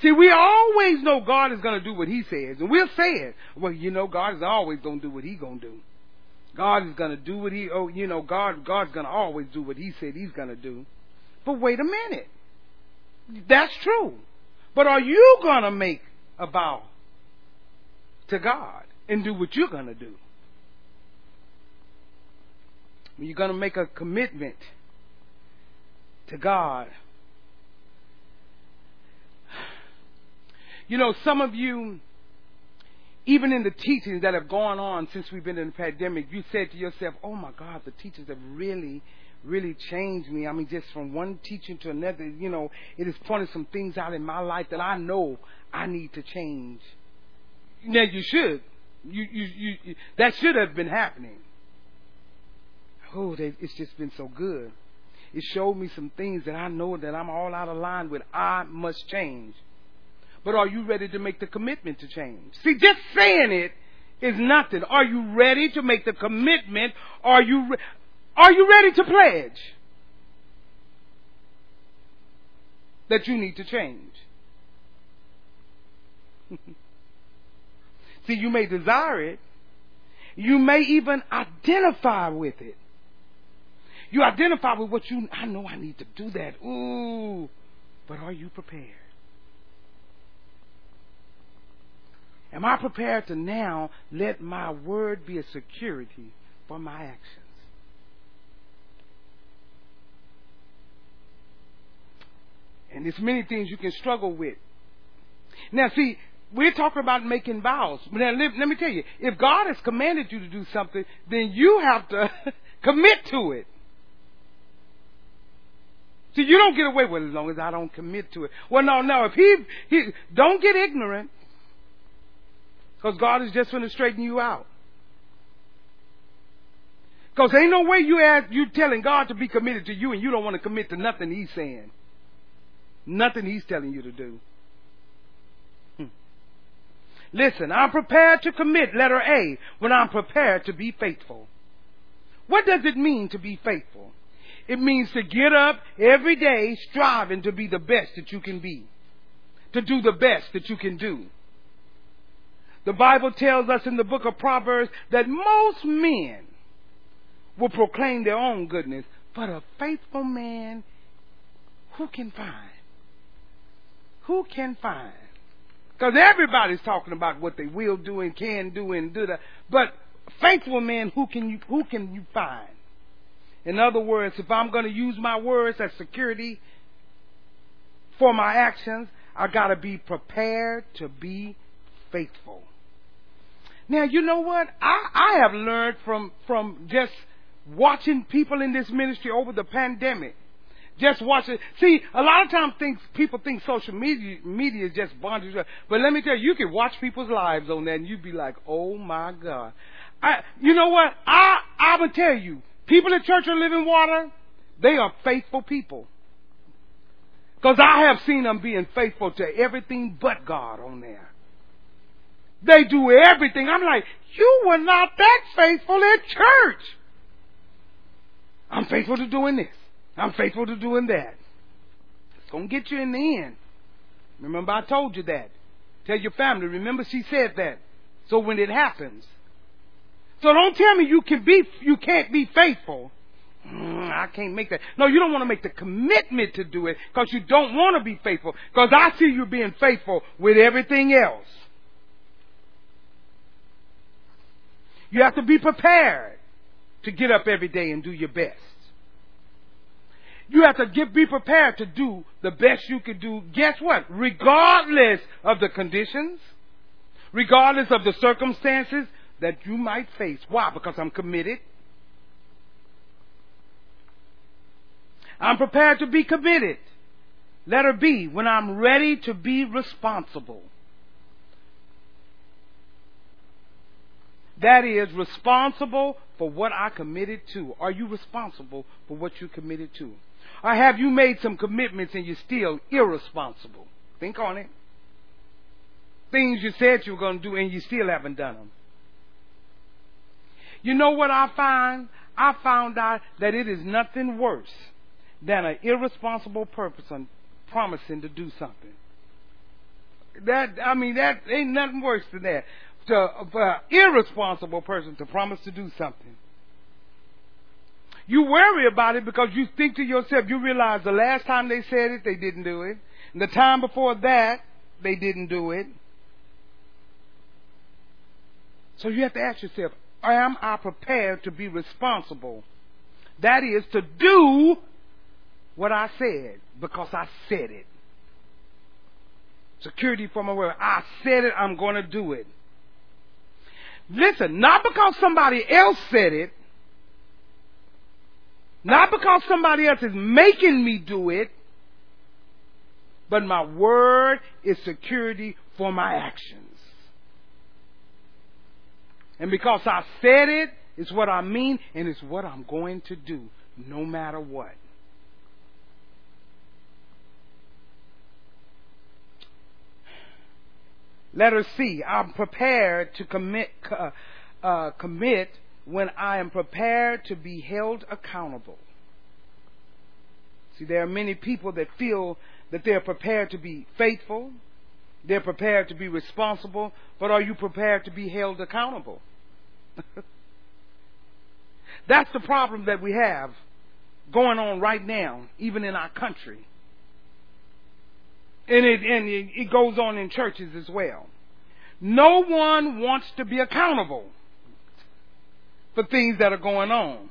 See, we always know God is going to do what He says, and we'll say it. Well, you know, God is always going to do what he's going to do. God is going to do what He, oh, you know, God, God's going to always do what He said He's going to do. But wait a minute. That's true. But are you going to make a vow to God and do what you're going to do? Are You're going to make a commitment to God. You know, some of you, even in the teachings that have gone on since we've been in the pandemic, you said to yourself, oh my God, the teachers have really really changed me. I mean, just from one teaching to another, you know, it has pointed some things out in my life that I know I need to change. Now you should. You, you, you, that should have been happening. Oh, they, it's just been so good. It showed me some things that I know that I'm all out of line with. I must change. But are you ready to make the commitment to change? See, just saying it is nothing. Are you ready to make the commitment? Are you re- are you ready to pledge that you need to change? See, you may desire it. You may even identify with it. You identify with what you, I know I need to do that. Ooh. But are you prepared? Am I prepared to now let my word be a security for my actions? And there's many things you can struggle with. Now, see, we're talking about making vows. Now, let, let me tell you, if God has commanded you to do something, then you have to commit to it. See, you don't get away with it as long as I don't commit to it. Well, no, no. If he, he don't get ignorant, because God is just going to straighten you out. Because ain't no way you ask, you telling God to be committed to you and you don't want to commit to nothing He's saying. Nothing he's telling you to do. Hmm. Listen, I'm prepared to commit, letter A, when I'm prepared to be faithful. What does it mean to be faithful? It means to get up every day striving to be the best that you can be. To do the best that you can do. The Bible tells us in the book of Proverbs that most men will proclaim their own goodness, but a faithful man who can find? Who can find? Because everybody's talking about what they will do and can do and do that. But faithful men, who can you, who can you find? In other words, if I'm going to use my words as security for my actions, I got to be prepared to be faithful. Now, you know what? I, I have learned from, from just watching people in this ministry over the pandemic just watch it. See, a lot of times things, people think social media, media is just bondage. But let me tell you, you can watch people's lives on that and you'd be like, oh my God. I, you know what? I, I would tell you, People at Church of Living Water, they are faithful people. Because I have seen them being faithful to everything but God on there. They do everything. I'm like, you were not that faithful at church. I'm faithful to doing this. I'm faithful to doing that. It's going to get you in the end. Remember, I told you that. Tell your family. Remember, she said that. So when it happens, so don't tell me you can be, you can't be faithful. Mm, I can't make that. No, you don't want to make the commitment to do it because you don't want to be faithful. Because I see you being faithful with everything else. You have to be prepared to get up every day and do your best. You have to get, be prepared to do the best you can do. Guess what? Regardless of the conditions, regardless of the circumstances that you might face. Why? Because I'm committed. I'm prepared to be committed. Letter B, when I'm ready to be responsible. That is responsible for what I committed to. Are you responsible for what you committed to? Or have you made some commitments and you're still irresponsible? Think on it. Things you said you were going to do and you still haven't done them. You know what I find? I found out that it is nothing worse than an irresponsible person promising to do something. That I mean, that ain't nothing worse than that. To, for an irresponsible person to promise to do something. You worry about it because you think to yourself, you realize the last time they said it, they didn't do it. And the time before that, they didn't do it. So you have to ask yourself, am I prepared to be responsible? That is to do what I said because I said it. Security for my word. I said it, I'm going to do it. Listen, not because somebody else said it, not because somebody else is making me do it, but my word is security for my actions. And because I said it, it's what I mean, and it's what I'm going to do, no matter what. Letter C. I'm prepared to commit, uh, uh, commit when I am prepared to be held accountable. See, there are many people that feel that they're prepared to be faithful, they're prepared to be responsible, but are you prepared to be held accountable? That's the problem that we have going on right now, even in our country. And it, and it, it goes on in churches as well. No one wants to be accountable for things that are going on.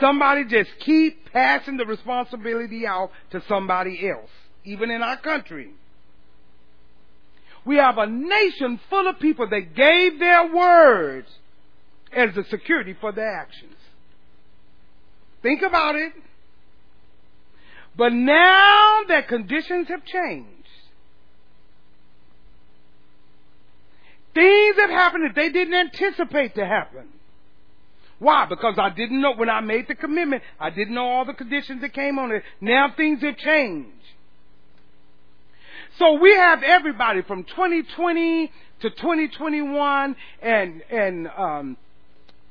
Somebody just keep passing the responsibility out to somebody else, even in our country. We have a nation full of people that gave their words as the security for their actions. Think about it. But now that conditions have changed, things have happened that they didn't anticipate to happen. Why? Because I didn't know when I made the commitment, I didn't know all the conditions that came on it. Now things have changed. So we have everybody from 2020 to 2021 and, and, um,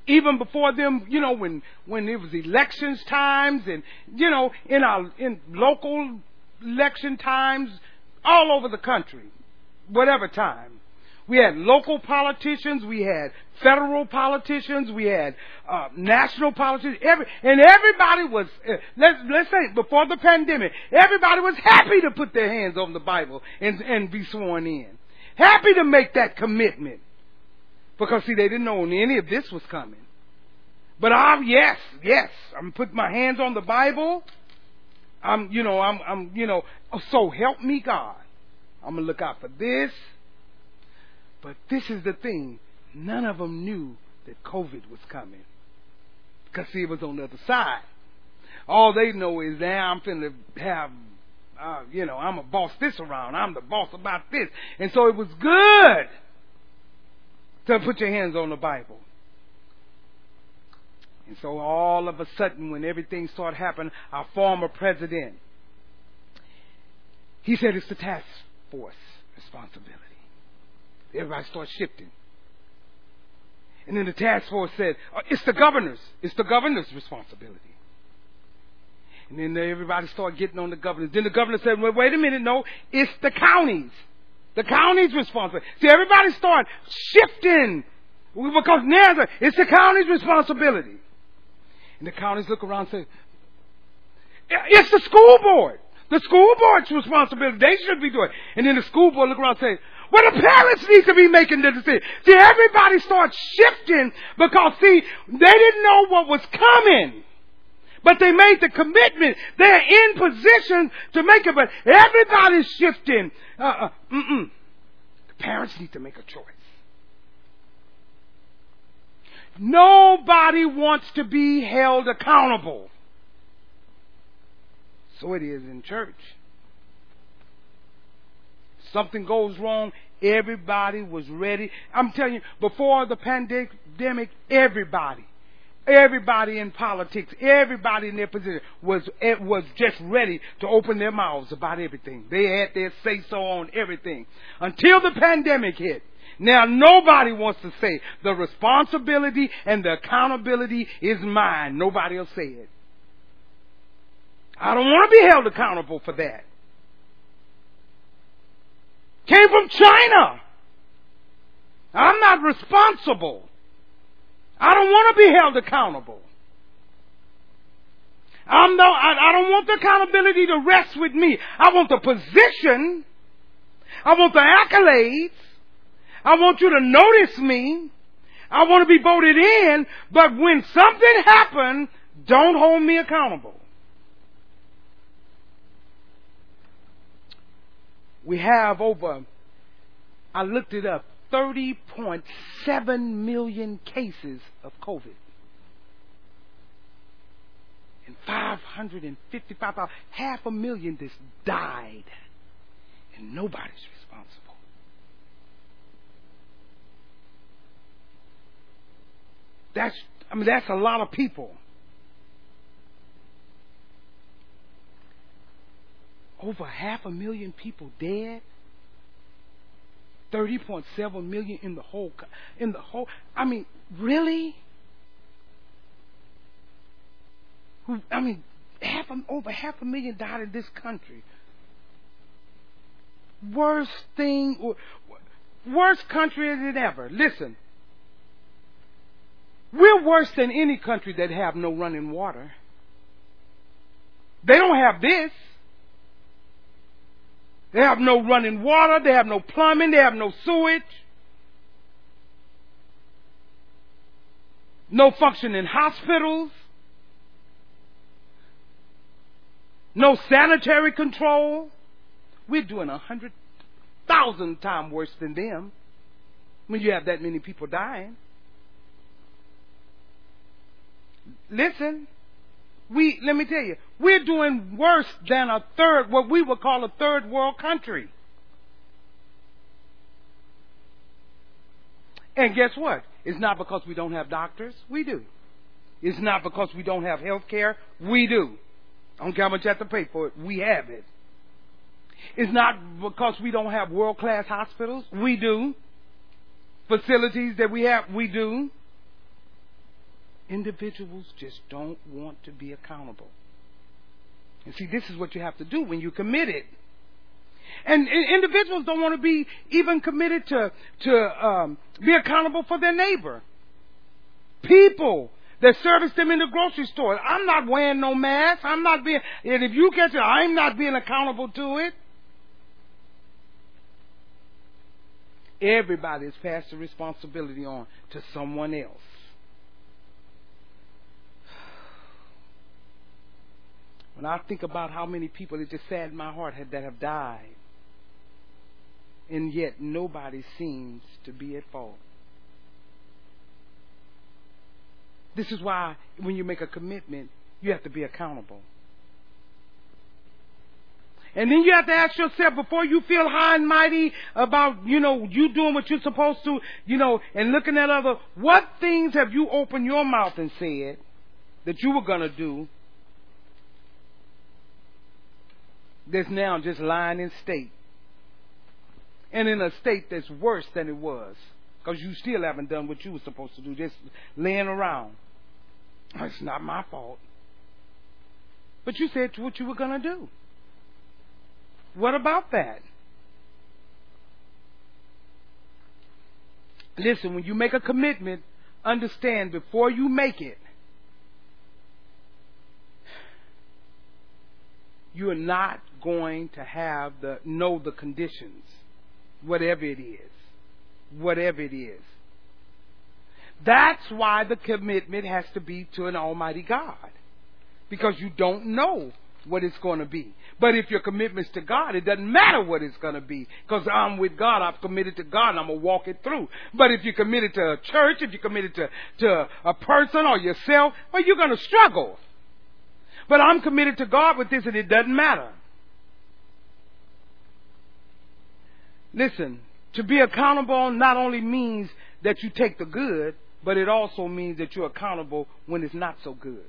even before them, you know, when, when it was elections times and, you know, in our, in local election times all over the country, whatever time. We had local politicians, we had federal politicians, we had uh, national politicians, every, and everybody was, uh, let's, let's say, before the pandemic, everybody was happy to put their hands on the Bible and, and be sworn in. Happy to make that commitment. Because see, they didn't know any of this was coming. But I'm, yes, yes, I'm putting my hands on the Bible. I'm, you know, I'm, I'm, you know, so help me God. I'm gonna look out for this, but this is the thing. None of them knew that COVID was coming. Because see, it was on the other side. All they know is now I'm finna have, uh, you know, I'm a boss this around. I'm the boss about this. And so it was good to put your hands on the Bible. And so all of a sudden, when everything started happening, our former president, he said it's the task force responsibility. Everybody started shifting. And then the task force said, oh, it's the governor's. It's the governor's responsibility. And then everybody started getting on the governor. Then the governor said, well, wait a minute, no, it's the counties. The county's responsibility. See, everybody started shifting because now it's the county's responsibility. And the counties look around and say, it's the school board. The school board's responsibility. They should be doing it. And then the school board look around and say, well, the parents need to be making the decision. See, everybody starts shifting because, see, they didn't know what was coming. But they made the commitment. They're in position to make it, but everybody's shifting. Uh, uh, parents need to make a choice. Nobody wants to be held accountable. So it is in church. Something goes wrong, everybody was ready. I'm telling you, before the pandemic, everybody, everybody in politics, everybody in their position was eh, was just ready to open their mouths about everything. They had their say so on everything until the pandemic hit. Now nobody wants to say the responsibility and the accountability is mine. Nobody will say it. I don't want to be held accountable for that. Came from China. I'm not responsible. I don't want to be held accountable. I'm no, I, I don't want the accountability to rest with me. I want the position. I want the accolades. I want you to notice me. I want to be voted in, but when something happens, don't hold me accountable. We have over, I looked it up, 30.7 million cases of COVID. And 555,000, half a million just died. And nobody's responsible. That's, I mean, that's a lot of people. Over half a million people dead. 30.7 million in the whole, in the whole, I mean, really? Who, I mean, half a, over half a million died in this country. Worst thing, worst country than ever. Listen, we're worse than any country that have no running water. They don't have this. They have no running water. They have no plumbing. They have no sewage. No functioning hospitals. No sanitary control. We're doing a hundred thousand times worse than them when you have that many people dying. Listen, we, let me tell you, we're doing worse than a third, what we would call a third world country. And guess what? It's not because we don't have doctors. We do. It's not because we don't have health care. We do. I don't care how much you have to pay for it. We have it. It's not because we don't have world class hospitals. We do. Facilities that we have. We do. Individuals just don't want to be accountable. And see, this is what you have to do when you commit it. And, and individuals don't want to be even committed to to um, be accountable for their neighbor. People that service them in the grocery store. I'm not wearing no mask. I'm not being. And if you catch it, I'm not being accountable to it. Everybody has passed the responsibility on to someone else. When I think about how many people, it just saddened my heart that have died. And yet nobody seems to be at fault. This is why when you make a commitment, you have to be accountable. And then you have to ask yourself before you feel high and mighty about, you know, you doing what you're supposed to, you know, and looking at other, what things have you opened your mouth and said that you were going to do that's now just lying in state. And in a state that's worse than it was. Because you still haven't done what you were supposed to do, just laying around. It's not my fault. But you said what you were going to do. What about that? Listen, when you make a commitment, understand before you make it, you're not going to have the know the conditions, whatever it is, whatever it is. That's why the commitment has to be to an Almighty God, because you don't know what it's going to be. But if your commitment's to God, it doesn't matter what it's going to be. Because I'm with God, I've committed to God, and I'm going to walk it through. But if you're committed to a church, if you're committed to, to a person or yourself, well, you're going to struggle. But I'm committed to God with this, and it doesn't matter. Listen, to be accountable not only means that you take the good, but it also means that you're accountable when it's not so good.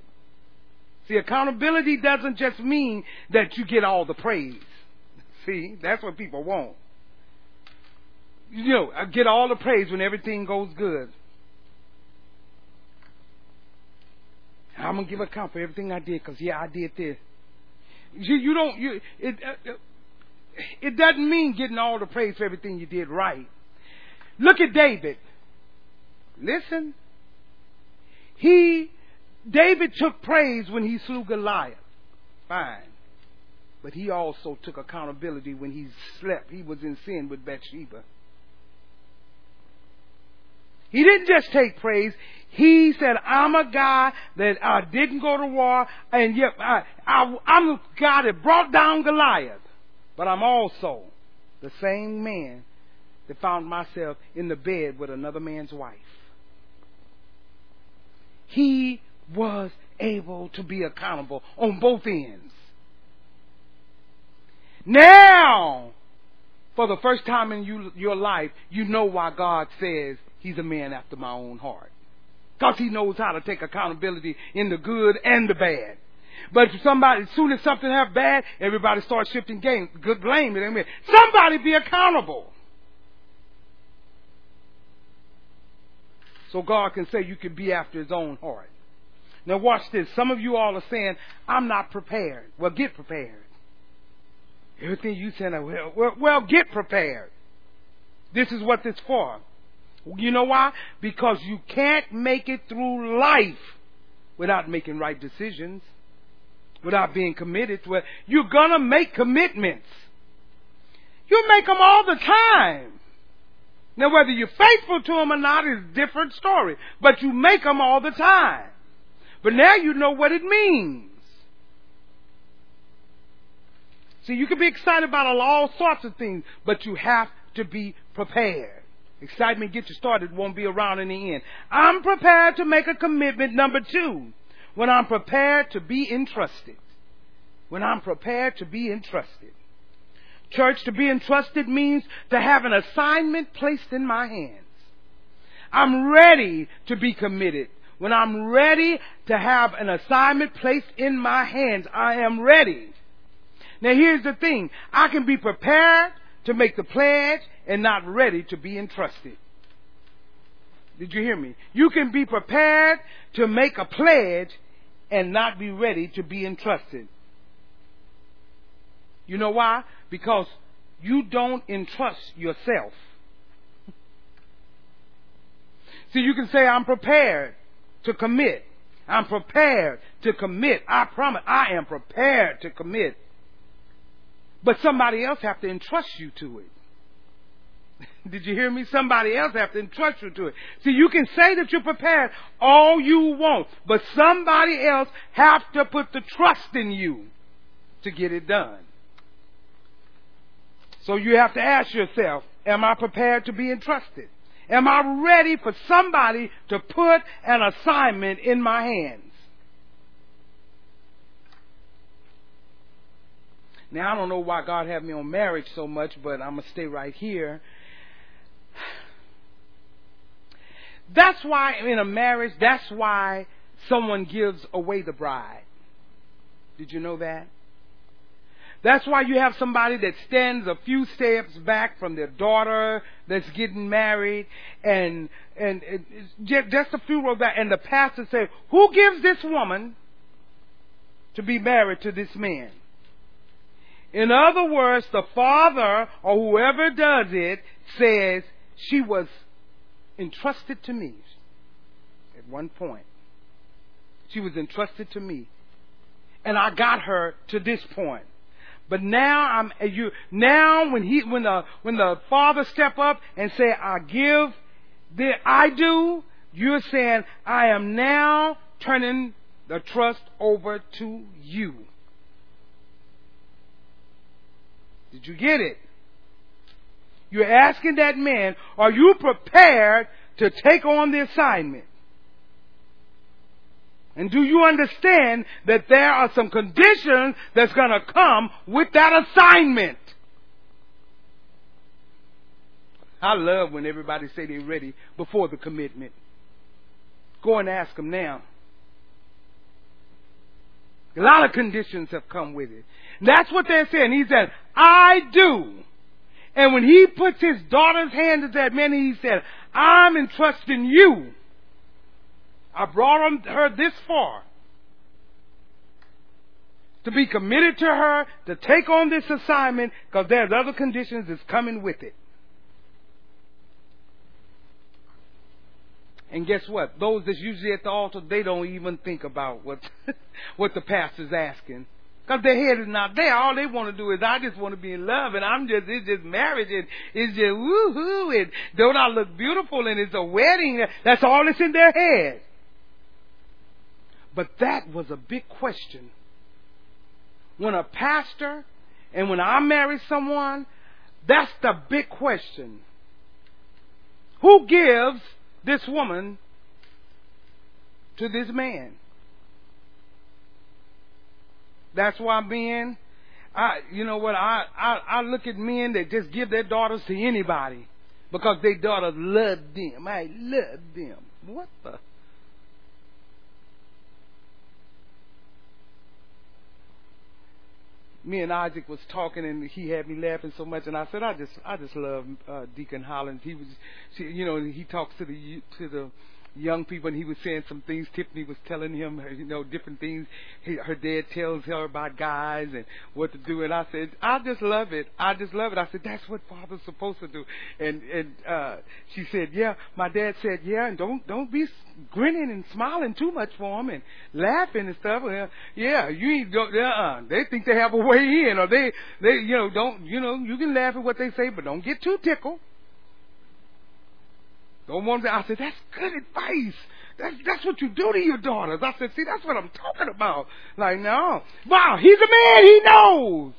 See, accountability doesn't just mean that you get all the praise. See, that's what people want. You know, I get all the praise when everything goes good. I'm gonna give account for everything I did because yeah, I did this. You, you don't. You it. Uh, it doesn't mean getting all the praise for everything you did right. Look at David. Listen. He David took praise when he slew Goliath. Fine. But he also took accountability when he slept. He was in sin with Bathsheba. He didn't just take praise. He said, I'm a guy that I didn't go to war, and yet I, I'm a guy that brought down Goliath. But I'm also the same man that found myself in the bed with another man's wife. He was able to be accountable on both ends. Now, for the first time in you, your life, you know why God says he's a man after my own heart. Because he knows how to take accountability in the good and the bad. But if somebody, as soon as something happens bad, everybody starts shifting game, good blame. Somebody be accountable. So God can say you can be after his own heart. Now watch this. Some of you all are saying, I'm not prepared. Well, get prepared. Everything you saying, well, well, well, get prepared. This is what this for. You know why? Because you can't make it through life without making right decisions, without being committed to it. You're gonna make commitments. You make them all the time. Now, whether you're faithful to them or not is a different story, but you make them all the time. But now you know what it means. See, you can be excited about all sorts of things, but you have to be prepared. Excitement gets you started, won't be around in the end. I'm prepared to make a commitment. Number two, when I'm prepared to be entrusted. When I'm prepared to be entrusted. Church, to be entrusted means to have an assignment placed in my hands. I'm ready to be committed when I'm ready to have an assignment placed in my hands, I am ready. Now here's the thing. I can be prepared to make the pledge and not ready to be entrusted. Did you hear me? You can be prepared to make a pledge and not be ready to be entrusted. You know why? Because you don't entrust yourself. See, you can say, I'm prepared to commit. I'm prepared to commit. I promise I am prepared to commit. But somebody else have to entrust you to it. Did you hear me? Somebody else have to entrust you to it. See, you can say that you're prepared all you want, but somebody else have to put the trust in you to get it done. So you have to ask yourself, am I prepared to be entrusted? Am I ready for somebody to put an assignment in my hands? Now, I don't know why God had me on marriage so much, but I'm going to stay right here. That's why in a marriage, that's why someone gives away the bride. Did you know that? That's why you have somebody that stands a few steps back from their daughter that's getting married, and and, and just a few rows back, and the pastor says, "Who gives this woman to be married to this man?" In other words, the father or whoever does it says she was entrusted to me at one point. She was entrusted to me. And I got her to this point. But now I'm you now when he when the when the father step up and say I give the I do, you're saying I am now turning the trust over to you. Did you get it? You're asking that man, are you prepared to take on the assignment? And do you understand that there are some conditions that's going to come with that assignment? I love when everybody say they're ready before the commitment. Go and ask them now. A lot of conditions have come with it. And that's what they're saying. He said, I do. And when he puts his daughter's hand to that man, he said, I'm entrusting you I brought her this far to be committed to her, to take on this assignment, because there's other conditions that's coming with it. And guess what? Those that's usually at the altar, they don't even think about what what the pastor's asking. Because their head is not there. All they want to do is, I just want to be in love, and I'm just, it's just marriage, and it's just woohoo, and don't I look beautiful, and it's a wedding. That's all that's in their head. But that was a big question. When a pastor and when I marry someone, that's the big question. Who gives this woman to this man? That's why men, I, you know what, I, I, I look at men that just give their daughters to anybody because their daughters love them. I love them. What the? me and Isaac was talking, and he had me laughing so much. And I said, I just, I just love uh, Deacon Holland. He was, you know, he talks to the to the young people, and he was saying some things. Tiffany was telling him, you know, different things. He, her dad tells her about guys and what to do. And I said, I just love it. I just love it. I said, that's what father's supposed to do. And and uh she said, yeah. My dad said, yeah. And don't don't be grinning and smiling too much for him and laughing and stuff. Well, yeah, you ain't don't. Uh, they think they have a way in, or they they you know don't you know you can laugh at what they say, but don't get too tickled. Want to, I said, that's good advice. That's, that's what you do to your daughters. I said, see, that's what I'm talking about. Like, no. Wow, he's a man. He knows.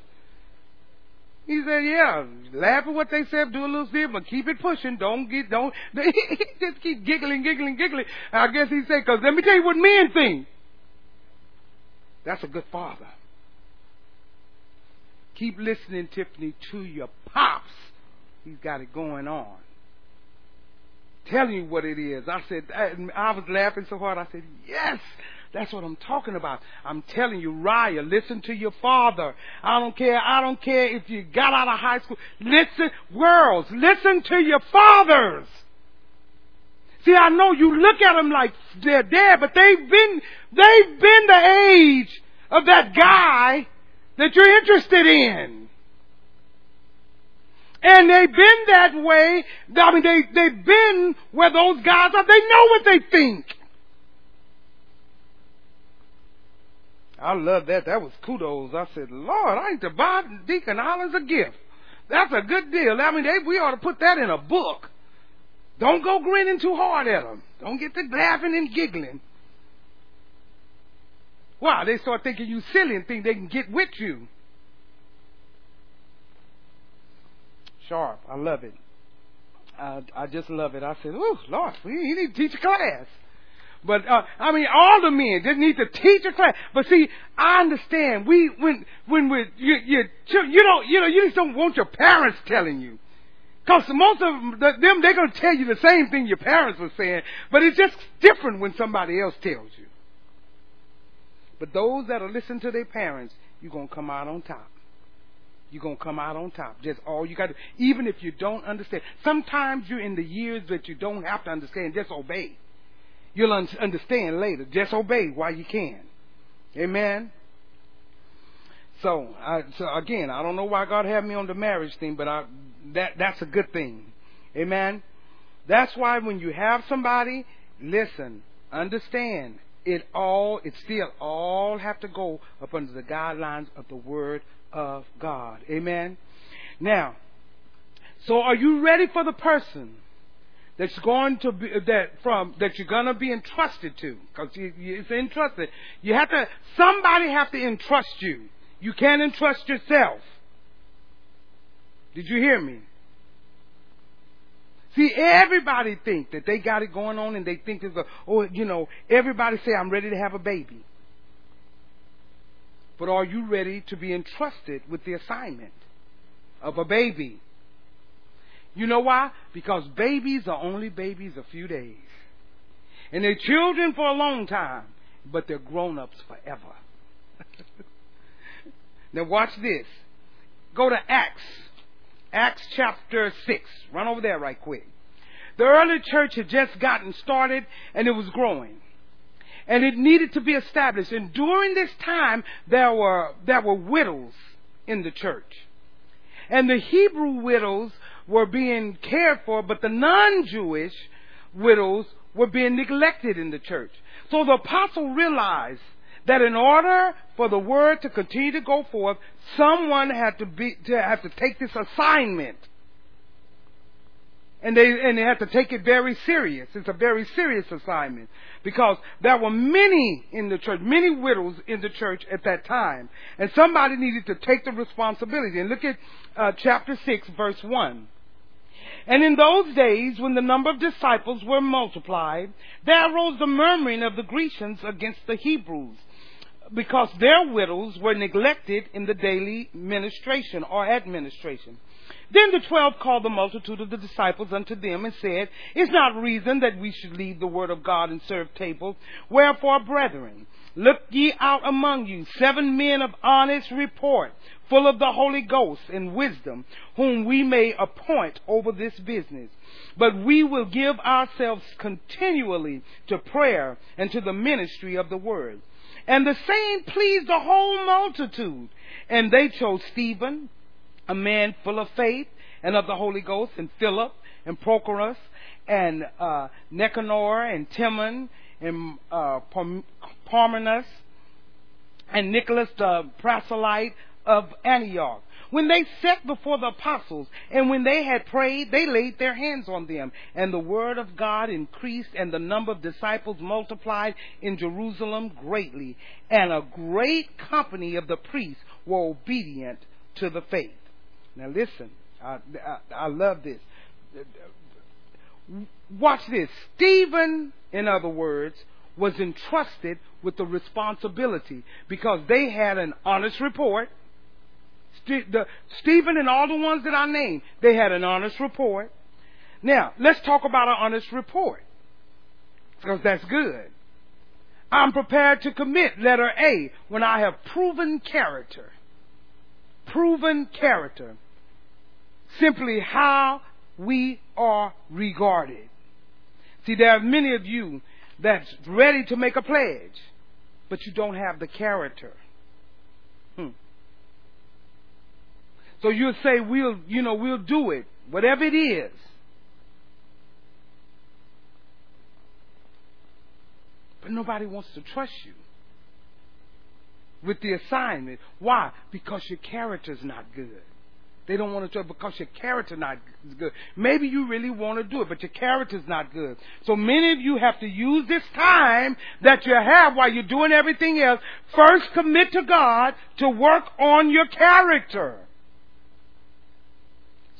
He said, yeah, laugh at what they said, do a little sip, but keep it pushing. Don't get, don't, he just keep giggling, giggling, giggling. I guess he said, cause let me tell you what men think. That's a good father. Keep listening, Tiffany, to your pops. He's got it going on telling you what it is. I said, I was laughing so hard. I said, yes, that's what I'm talking about. I'm telling you, Raya, listen to your father. I don't care. I don't care if you got out of high school. Listen, girls, listen to your fathers. See, I know you look at them like they're dead, but they've been, they've been the age of that guy that you're interested in. And they've been that way. I mean, they, they've been where those guys are. They know what they think. I love that. That was kudos. I said, Lord, I ain't to buy Deacon Hollins a gift. That's a good deal. I mean, they, we ought to put that in a book. Don't go grinning too hard at them. Don't get to laughing and giggling. Wow, they start thinking you silly and think they can get with you. Sharp. I love it. I, I just love it. I said, "Oh Lord, we need to teach a class." But uh, I mean, all the men just need to teach a class. But see, I understand. We when when we you you you don't you know you just don't want your parents telling you. Because most of them, they're going to tell you the same thing your parents were saying, but it's just different when somebody else tells you. But those that are listening to their parents, you're going to come out on top. You're going to come out on top. Just all you got to, even if you don't understand. Sometimes you're in the years that you don't have to understand, just obey. You'll un- understand later. Just obey while you can. Amen. So, I, so again, I don't know why God had me on the marriage thing, but I, that that's a good thing. Amen. That's why when you have somebody, listen, understand it all. It still all have to go up under the guidelines of the Word of God. Amen. Now, so are you ready for the person that's going to be that from that you're going to be entrusted to? Because it's entrusted. You have to. Somebody have to entrust you. You can't entrust yourself. Did you hear me? See, everybody think that they got it going on and they think there's a, oh, you know, everybody say, I'm ready to have a baby. But are you ready to be entrusted with the assignment of a baby? You know why? Because babies are only babies a few days. And they're children for a long time, but they're grown ups forever. now watch this. Go to Acts Acts chapter 6. Run over there right quick. The early church had just gotten started and it was growing. And it needed to be established. And during this time, there were, there were widows in the church. And the Hebrew widows were being cared for, but the non-Jewish widows were being neglected in the church. So the apostle realized that in order for the word to continue to go forth, someone had to be to have to take this assignment. And they and they had to take it very serious. It's a very serious assignment because there were many in the church, many widows in the church at that time, and somebody needed to take the responsibility. And look at uh, chapter six, verse one. And in those days, when the number of disciples were multiplied, there arose the murmuring of the Grecians against the Hebrews, because their widows were neglected in the daily ministration or administration. Then the twelve called the multitude of the disciples unto them and said, Is not reason that we should leave the word of God and serve tables? Wherefore, brethren, look ye out among you seven men of honest report, full of the Holy Ghost and wisdom, whom we may appoint over this business. But we will give ourselves continually to prayer and to the ministry of the word. And the saying pleased the whole multitude. And they chose Stephen, a man full of faith and of the Holy Ghost, and Philip, and Prochorus, and uh, Nicanor, and Timon, and uh, Parmenas, and Nicholas the proselyte of Antioch when they sat before the apostles, and when they had prayed, they laid their hands on them. And the word of God increased, and the number of disciples multiplied in Jerusalem greatly. And a great company of the priests were obedient to the faith. Now listen, I, I, I love this. Watch this. Stephen, in other words, was entrusted with the responsibility because they had an honest report the, Stephen and all the ones that I named, they had an honest report. Now, let's talk about an honest report. Because that's good. I'm prepared to commit letter A when I have proven character. Proven character. Simply how we are regarded. See, there are many of you that's ready to make a pledge, but you don't have the character. Hmm. So you'll say, we'll, you know, we'll do it, whatever it is. But nobody wants to trust you with the assignment. Why? Because your character's not good. They don't want to trust because your character not good. Maybe you really want to do it, but your character's not good. So many of you have to use this time that you have while you're doing everything else. First commit to God to work on your character.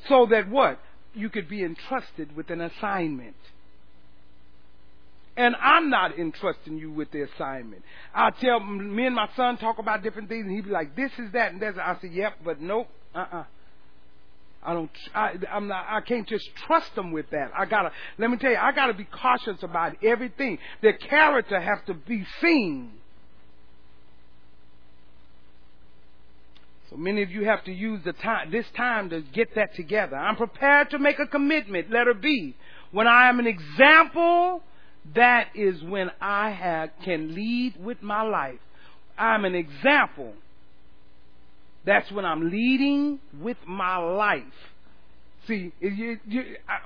So that what? You could be entrusted with an assignment. And I'm not entrusting you with the assignment. I tell me and my son talk about different things, and he'd be like, "This is that," and that's. I say, "Yep," but nope, uh, uh-uh. uh I don't. I, I'm not. I can't just trust them with that. I gotta. Let me tell you, I gotta be cautious about everything. Their character has to be seen. So many of you have to use the time, this time to get that together. I'm prepared to make a commitment, Let letter B. When I am an example, that is when I have, can lead with my life. I'm an example. That's when I'm leading with my life. See, you, you,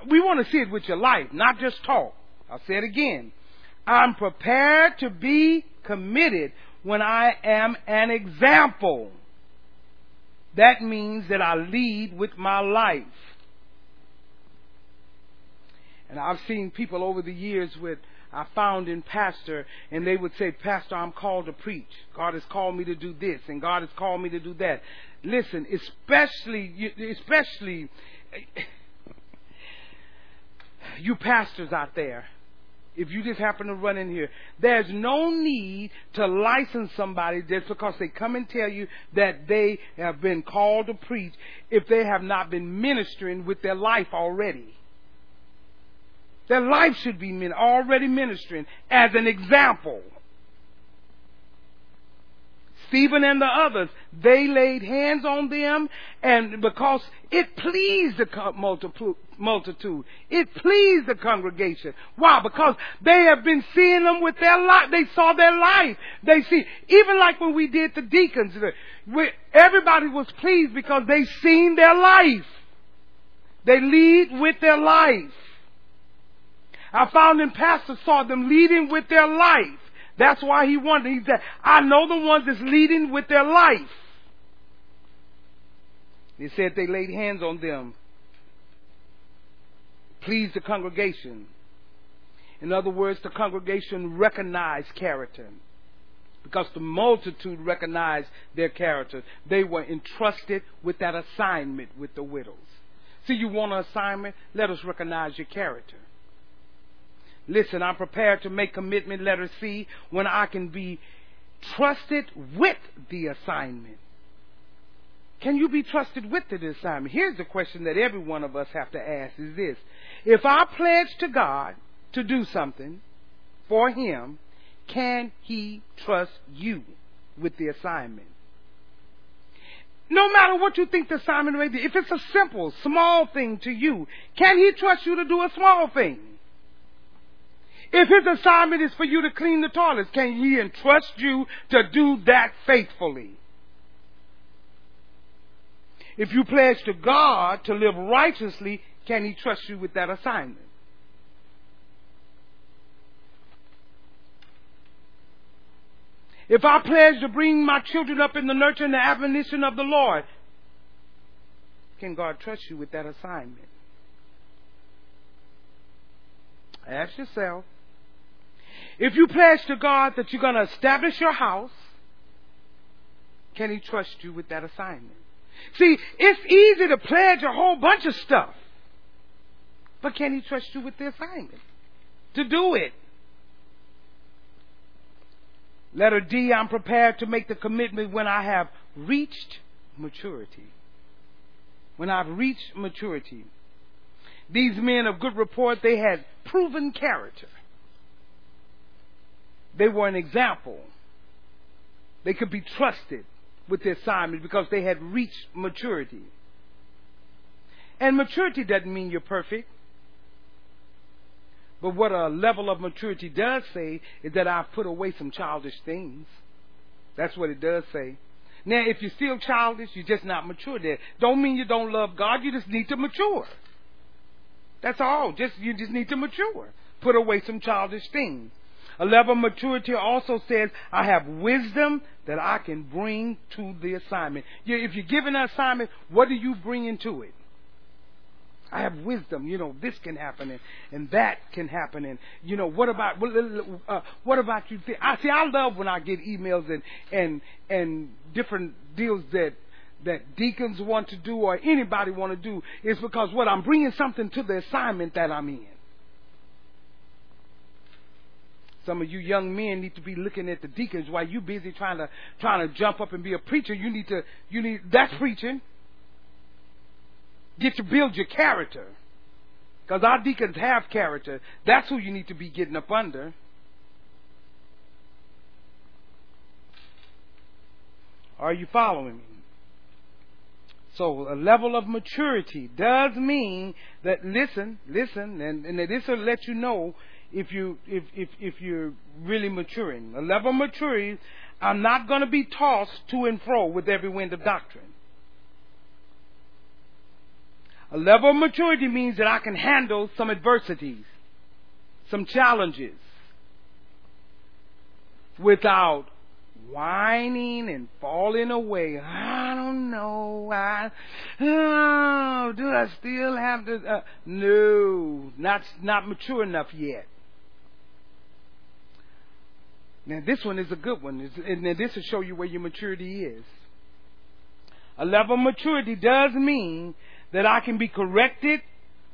we want to see it with your life, not just talk. I'll say it again. I'm prepared to be committed when I am an example. That means that I lead with my life. And I've seen people over the years with I found in pastor, and they would say, Pastor, I'm called to preach. God has called me to do this, and God has called me to do that. Listen, especially, you especially you pastors out there, if you just happen to run in here, there's no need to license somebody just because they come and tell you that they have been called to preach if they have not been ministering with their life already. Their life should be already ministering as an example. Stephen and the others, they laid hands on them, and because it pleased the multitude, it pleased the congregation. Why? Because they have been seeing them with their life. They saw their life. They see, even like when we did the deacons, everybody was pleased because they seen their life. They lead with their life. I found in pastors saw them leading with their life. That's why he wanted. He said, I know the ones that's leading with their life. He said they laid hands on them. Pleased the congregation. In other words, the congregation recognized character. Because the multitude recognized their character. They were entrusted with that assignment with the widows. See, you want an assignment? Let us recognize your character. Listen, I'm prepared to make commitment, letter C, when I can be trusted with the assignment. Can you be trusted with the assignment? Here's the question that every one of us have to ask is this. If I pledge to God to do something for Him, can He trust you with the assignment? No matter what you think the assignment may be, if it's a simple, small thing to you, can He trust you to do a small thing? If his assignment is for you to clean the toilets, can he entrust you to do that faithfully? If you pledge to God to live righteously, can he trust you with that assignment? If I pledge to bring my children up in the nurture and the admonition of the Lord, can God trust you with that assignment? Ask yourself, if you pledge to God that you're going to establish your house, can He trust you with that assignment? See, it's easy to pledge a whole bunch of stuff, but can He trust you with the assignment? To do it. Letter D, I'm prepared to make the commitment when I have reached maturity. When I've reached maturity. These men of good report, they had proven character. They were an example. They could be trusted with the assignment because they had reached maturity. And maturity doesn't mean you're perfect. But what a level of maturity does say is that I've put away some childish things. That's what it does say. Now, if you're still childish, you're just not mature there. Don't mean you don't love God, you just need to mature. That's all. Just you just need to mature. Put away some childish things. A level of maturity also says, I have wisdom that I can bring to the assignment. If you're given an assignment, what do you bring into it? I have wisdom. You know, this can happen and, and that can happen. And, you know, what about, uh, what about you? I see, I love when I get emails and, and, and different deals that, that deacons want to do or anybody want to do is because what I'm bringing something to the assignment that I'm in. Some of you young men need to be looking at the deacons while you busy trying to trying to jump up and be a preacher. You need to you need that's preaching. Get to build your character. Because our deacons have character. That's who you need to be getting up under. Are you following me? So a level of maturity does mean that listen, listen, and, and this will let you know if you if, if if you're really maturing. A level of maturity, I'm not going to be tossed to and fro with every wind of doctrine. A level of maturity means that I can handle some adversities, some challenges, without whining and falling away. I don't know. I, oh, do I still have to? Uh, no, not not mature enough yet. Now this one is a good one, and this will show you where your maturity is. A level of maturity does mean that I can be corrected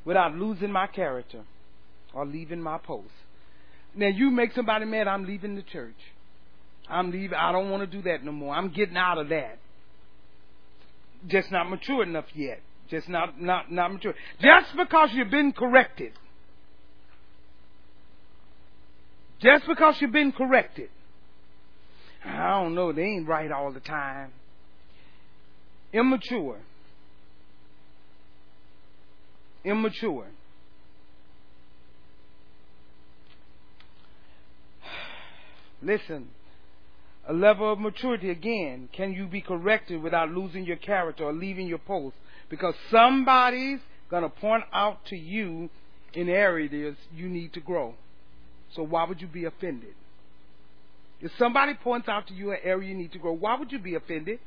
without losing my character or leaving my post. Now you make somebody mad, I'm leaving the church. I'm leaving. I don't want to do that no more. I'm getting out of that. Just not mature enough yet. Just not not not mature. Just because you've been corrected. Just because you've been corrected. I don't know. They ain't right all the time. Immature. Immature. Listen, a level of maturity again. Can you be corrected without losing your character or leaving your post? Because somebody's going to point out to you in areas you need to grow. So why would you be offended? If somebody points out to you an area you need to grow, why would you be offended?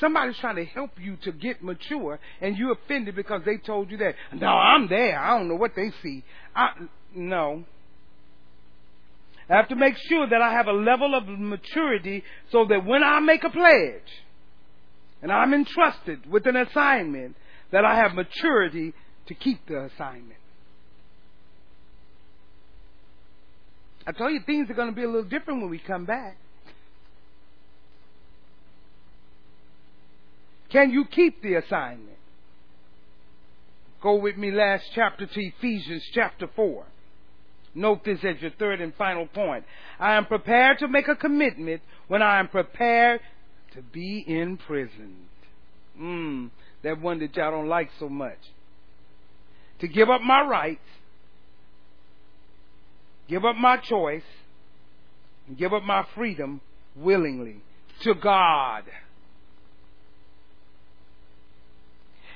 Somebody's trying to help you to get mature, and you're offended because they told you that. No, I'm there. I don't know what they see. I, no. I have to make sure that I have a level of maturity so that when I make a pledge and I'm entrusted with an assignment, that I have maturity to keep the assignment. I tell you, things are going to be a little different when we come back. Can you keep the assignment? Go with me last chapter to Ephesians chapter 4. Note this as your third and final point. I am prepared to make a commitment when I am prepared to be imprisoned. Mmm, that one that y'all don't like so much. To give up my rights, give up my choice, give up my freedom willingly to God.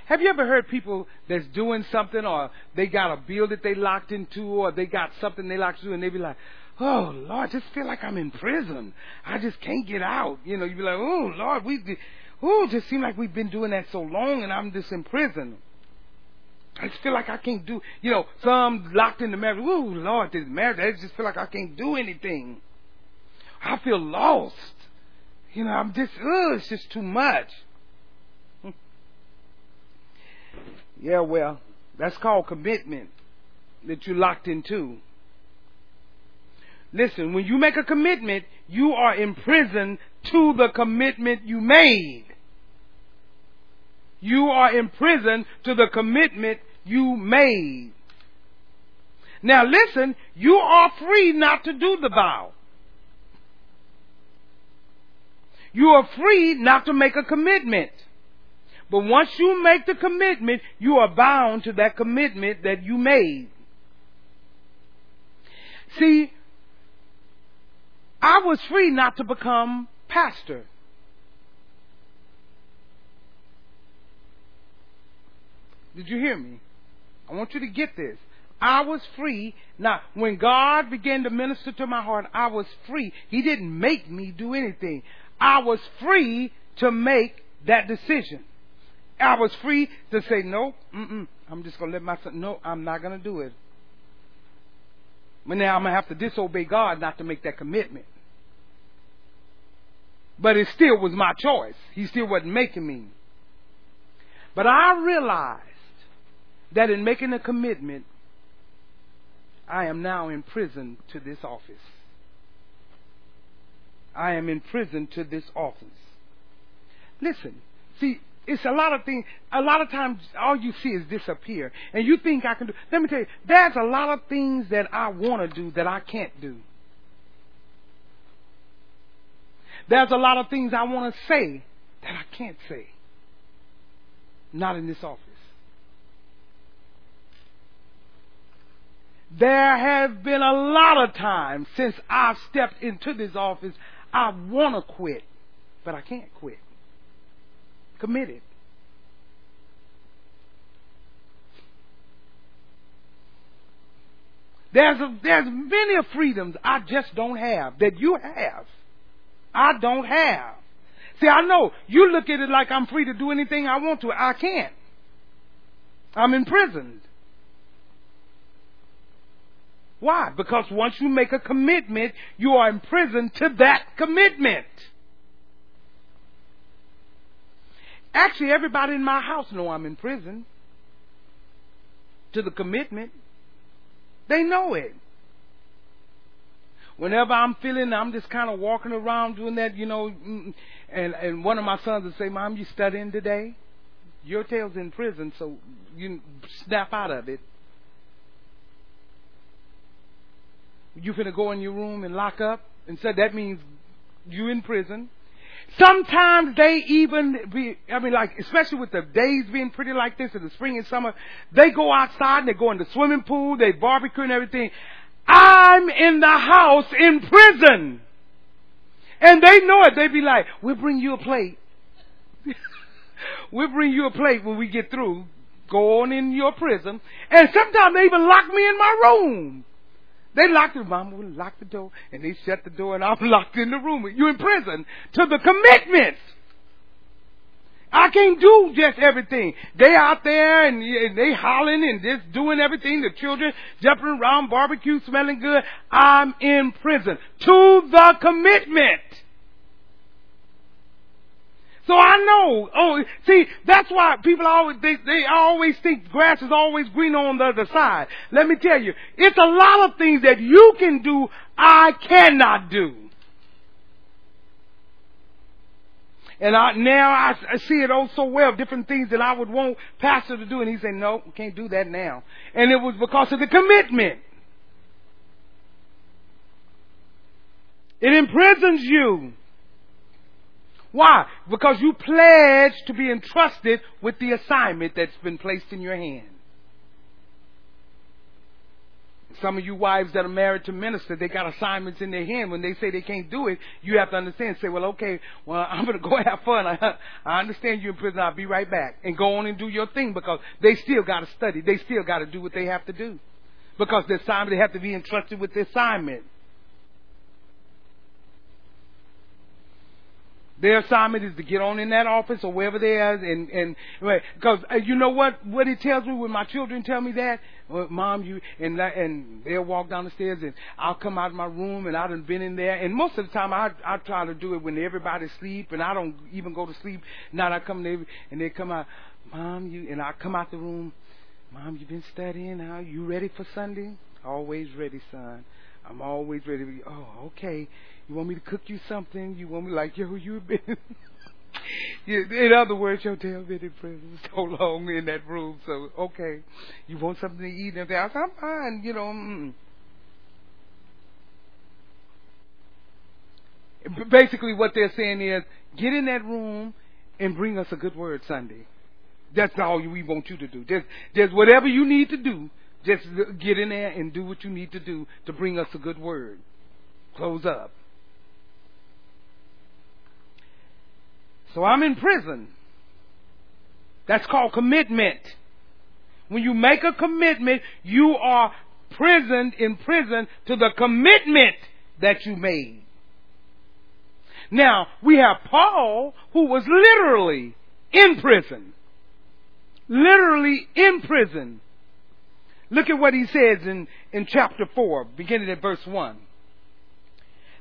Have you ever heard people that's doing something or they got a bill that they locked into or they got something they locked into and they be like, oh Lord, I just feel like I'm in prison. I just can't get out. You know, you be like, oh Lord, we, oh, just seems like we've been doing that so long and I'm just in prison. I just feel like I can't do, you know, some locked in the marriage. Oh Lord, this marriage, I just feel like I can't do anything. I feel lost. You know, I'm just, oh, it's just too much. Yeah, well, that's called commitment that you're locked into. Listen, when you make a commitment, you are imprisoned to the commitment you made. You are imprisoned to the commitment you made. Now listen, you are free not to do the vow. You are free not to make a commitment. But once you make the commitment, you are bound to that commitment that you made. See, I was free not to become pastor. Did you hear me? I want you to get this. I was free. Now, when God began to minister to my heart, I was free. He didn't make me do anything. I was free to make that decision. I was free to say, no, I'm just going to let myself, no, I'm not going to do it. But now I'm going to have to disobey God not to make that commitment. But it still was my choice. He still wasn't making me. But I realized that in making a commitment, I am now in prison to this office. I am in prison to this office. Listen, see, it's a lot of things. A lot of times, all you see is disappear, and you think I can do. Let me tell you, there's a lot of things that I want to do that I can't do. There's a lot of things I want to say that I can't say. Not in this office. There have been a lot of times since I've stepped into this office, I want to quit, but I can't quit. Committed. There's a, there's many freedoms I just don't have that you have. I don't have. See, I know you look at it like I'm free to do anything I want to. I can't. I'm imprisoned. Why? Because once you make a commitment, you are imprisoned to that commitment. Actually, everybody in my house know I'm in prison to the commitment. They know it. Whenever I'm feeling, I'm just kind of walking around doing that, you know, mm, and and one of my sons would say, "Mom, you studying today? Your tail's in prison, so you snap out of it." You finna go in your room and lock up, and said that means you in prison. Sometimes they even be, I mean, like, especially with the days being pretty like this in the spring and summer, they go outside and they go in the swimming pool, they barbecue and everything. I'm in the house in prison. And they know it. They be like, we'll bring you a plate. we'll bring you a plate when we get through. Go on in your prison. And sometimes they even lock me in my room. They locked the mama would lock the door and they shut the door and I'm locked in the room. You in prison to the commitment. I can't do just everything. They out there and, and they hollering and just doing everything. The children jumping around, barbecue smelling good. I'm in prison to the commitment. So I know. Oh, see, that's why people always they, they always think grass is always green on the other side. Let me tell you, it's a lot of things that you can do I cannot do. And I, now I, I see it oh so well, different things that I would want pastor to do, and he said, "No, can't do that now." And it was because of the commitment. It imprisons you. Why? Because you pledged to be entrusted with the assignment that's been placed in your hand. Some of you wives that are married to ministers, they got assignments in their hand. When they say they can't do it, you have to understand. Say, well, okay, well, I'm going to go have fun. I, I understand you in prison. I'll be right back. And go on and do your thing because they still got to study. They still got to do what they have to do. Because the assignment, they have to be entrusted with the assignment. Their assignment is to get on in that office or wherever they are, and and because uh, you know what what it tells me when my children tell me that, well, mom, you and and they'll walk down the stairs and I'll come out of my room and I've been in there, and most of the time I I try to do it when everybody's asleep and I don't even go to sleep. Now I come there and they come out, mom, you and I come out the room, mom, you've been studying? How you ready for Sunday? Always ready, son. I'm always ready. Oh, okay. You want me to cook you something? You want me like, yo, you've been. in other words, your tail been in prison so long in that room. So, okay. You want something to eat? And I said, I'm fine. You know. Mm. Basically, what they're saying is, get in that room and bring us a good word Sunday. That's all we want you to do. Just, just whatever you need to do just get in there and do what you need to do to bring us a good word. Close up. So I'm in prison. That's called commitment. When you make a commitment, you are prisoned in prison to the commitment that you made. Now, we have Paul who was literally in prison. Literally in prison. Look at what he says in, in chapter 4, beginning at verse 1.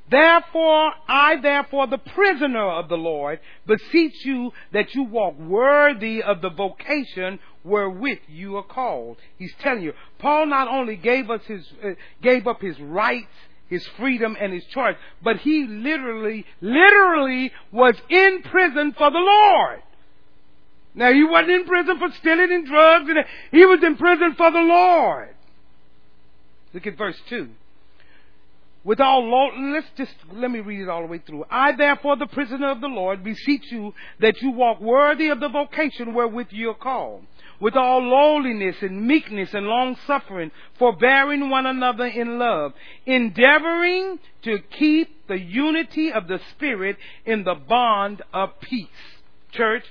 Therefore, I therefore, the prisoner of the Lord, beseech you that you walk worthy of the vocation wherewith you are called. He's telling you, Paul not only gave us his, uh, gave up his rights, his freedom, and his choice, but he literally, literally was in prison for the Lord. Now he wasn't in prison for stealing and drugs, and he was in prison for the Lord. Look at verse 2. With all law, let's just, let me read it all the way through. I therefore, the prisoner of the Lord, beseech you that you walk worthy of the vocation wherewith you are called, with all lowliness and meekness and long suffering, forbearing one another in love, endeavoring to keep the unity of the Spirit in the bond of peace. Church,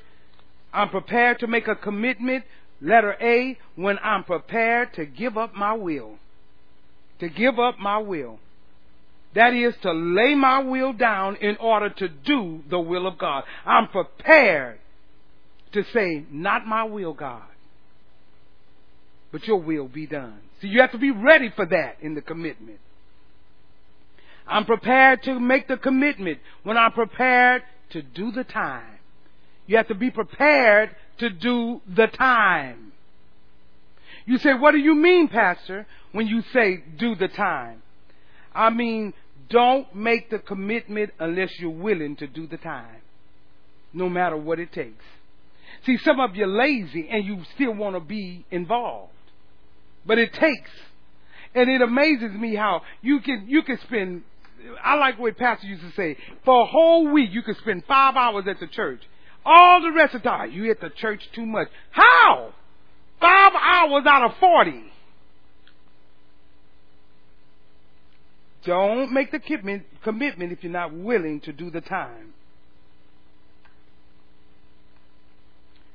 I'm prepared to make a commitment, letter A, when I'm prepared to give up my will. To give up my will. That is to lay my will down in order to do the will of God. I'm prepared to say, not my will, God, but your will be done. See, you have to be ready for that in the commitment. I'm prepared to make the commitment when I'm prepared to do the time. You have to be prepared to do the time. You say, what do you mean, Pastor, when you say do the time? I mean, don't make the commitment unless you're willing to do the time, no matter what it takes. See, some of you are lazy and you still want to be involved, but it takes. And it amazes me how you can you can spend. I like what Pastor used to say. For a whole week, you can spend five hours at the church. All the rest of the time, you at the church too much. How? Five hours out of forty. Don't make the commitment if you're not willing to do the time.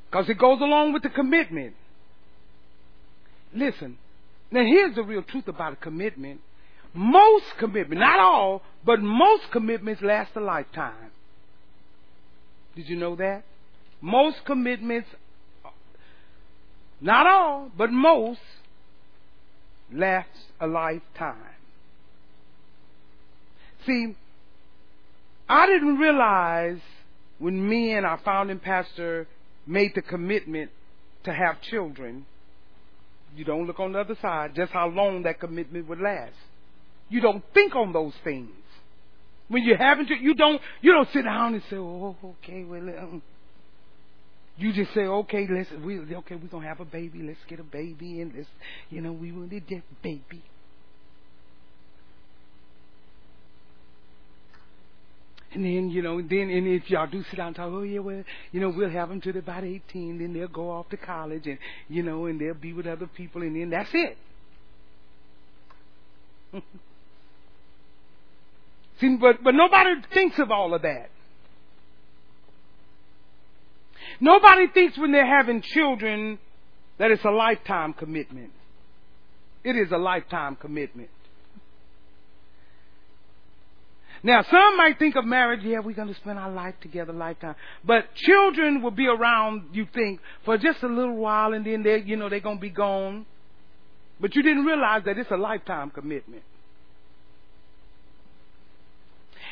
Because it goes along with the commitment. Listen, now here's the real truth about a commitment. Most commitments, not all, but most commitments last a lifetime. Did you know that? Most commitments, not all, but most, last a lifetime. See, I didn't realize when me and our founding pastor made the commitment to have children, you don't look on the other side, just how long that commitment would last. You don't think on those things. When you're having to, you don't, you don't sit down and say, oh, okay, well, um, you just say, okay, let's, we, okay, we're gonna have a baby, let's get a baby, and let's, you know, we want a baby. And then, you know, then, and if y'all do sit down and talk, oh yeah, well, you know, we'll have them till they're about 18, then they'll go off to college and, you know, and they'll be with other people and then that's it. See, but, but nobody thinks of all of that. Nobody thinks when they're having children that it's a lifetime commitment. It is a lifetime commitment. Now, some might think of marriage, yeah, we're going to spend our life together, lifetime. But children will be around, you think, for just a little while and then they, you know, they're going to be gone. But you didn't realize that it's a lifetime commitment.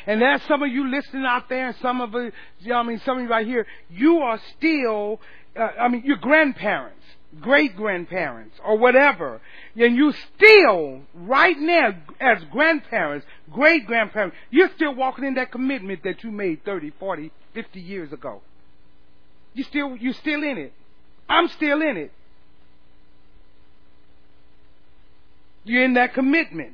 And there's some of you listening out there, and some of you, you I mean, some of you right here, you are still, uh, I mean, your grandparents great grandparents or whatever, and you still, right now, as grandparents, great grandparents, you're still walking in that commitment that you made 30, 40, 50 years ago. You still, you're still in it. I'm still in it. You're in that commitment.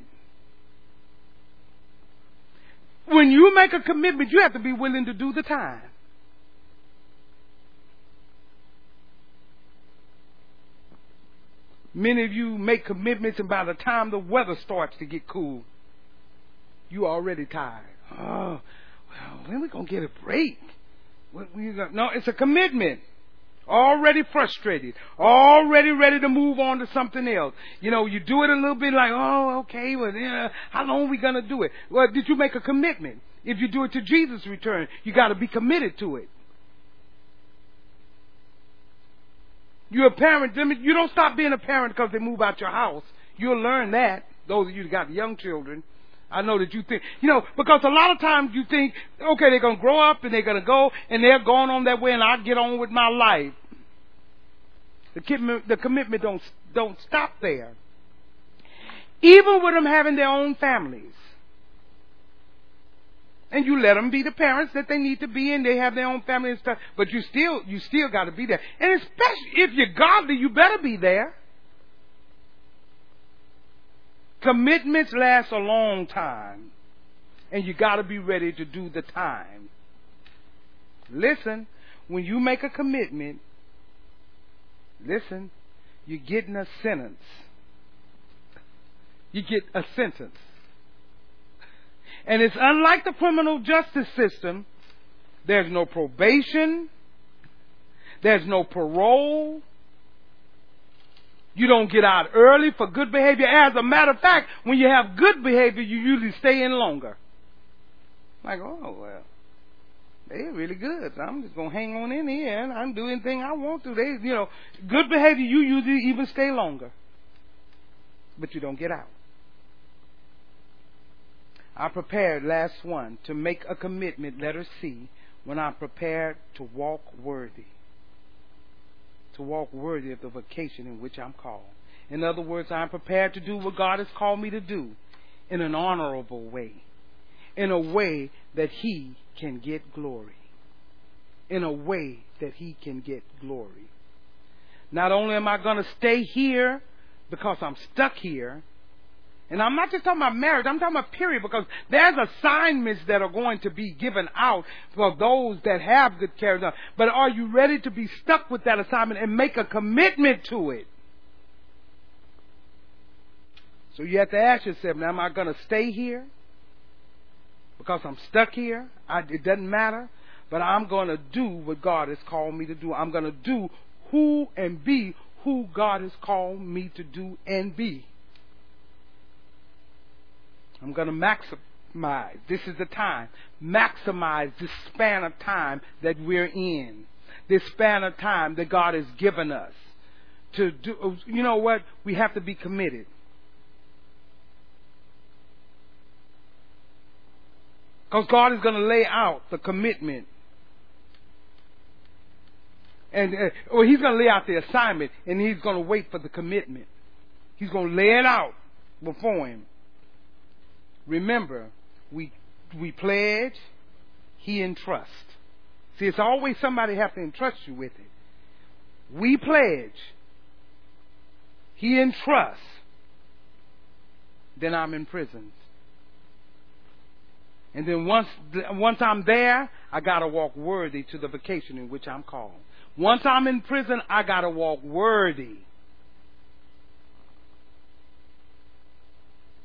When you make a commitment, you have to be willing to do the time. Many of you make commitments, and by the time the weather starts to get cool, you already tired. Oh, well, when we gonna get a break? no, it's a commitment. Already frustrated, already ready to move on to something else. You know, you do it a little bit like, oh, okay, well, yeah, how long we gonna do it? Well, did you make a commitment? If you do it to Jesus' return, you got to be committed to it. You're a parent. You don't stop being a parent because they move out your house. You'll learn that. Those of you that got young children. I know that you think, you know, because a lot of times you think, okay, they're going to grow up and they're going to go and they're going on that way and I'll get on with my life. The commitment, the commitment don't, don't stop there. Even with them having their own families and you let them be the parents that they need to be and they have their own family and stuff but you still you still got to be there and especially if you're godly you better be there Commitments last a long time, and you got to be ready to do the time. Listen, when you make a commitment, listen, you're getting a sentence. You get a sentence. And it's unlike the criminal justice system. There's no probation. There's no parole. You don't get out early for good behavior. As a matter of fact, when you have good behavior, you usually stay in longer. Like, oh, well, they're really good. I'm just going to hang on in here and I can do anything I want to. They, you know, good behavior, you usually even stay longer. But you don't get out. I prepared last one to make a commitment, letter C, when I'm prepared to walk worthy. To walk worthy of the vocation in which I'm called. In other words, I'm prepared to do what God has called me to do in an honorable way, in a way that He can get glory. In a way that He can get glory. Not only am I going to stay here because I'm stuck here, and I'm not just talking about marriage, I'm talking about period because there's assignments that are going to be given out for those that have good character. But are you ready to be stuck with that assignment and make a commitment to it? So you have to ask yourself, now am I going to stay here? Because I'm stuck here? I, it doesn't matter. But I'm going to do what God has called me to do. I'm going to do who and be who God has called me to do and be. I'm going to maximize. This is the time. Maximize this span of time that we're in. This span of time that God has given us. To do, you know what? We have to be committed. Because God is going to lay out the commitment. And, uh, He's going to lay out the assignment and He's going to wait for the commitment. He's going to lay it out before Him. Remember, we, we pledge, He entrusts. See, it's always somebody have to entrust you with it. We pledge, He entrusts, then I'm in prison. And then once once I'm there, I gotta walk worthy to the vocation in which I'm called. Once I'm in prison, I gotta walk worthy.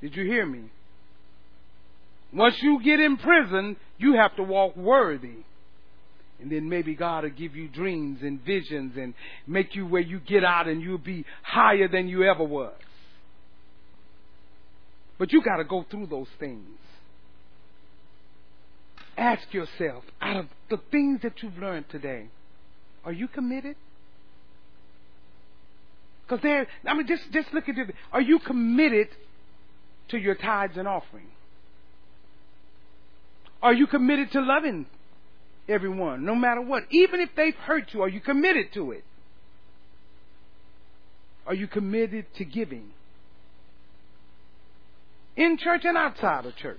Did you hear me? Once you get in prison, you have to walk worthy. And then maybe God will give you dreams and visions and make you where you get out and you'll be higher than you ever was. But you got to go through those things. Ask yourself, out of the things that you've learned today, are you committed? Because there, I mean, just just look at it. Are you committed to your tithes and offering? Are you committed to loving everyone, no matter what, even if they've hurt you? Are you committed to it? Are you committed to giving? In church and outside of church.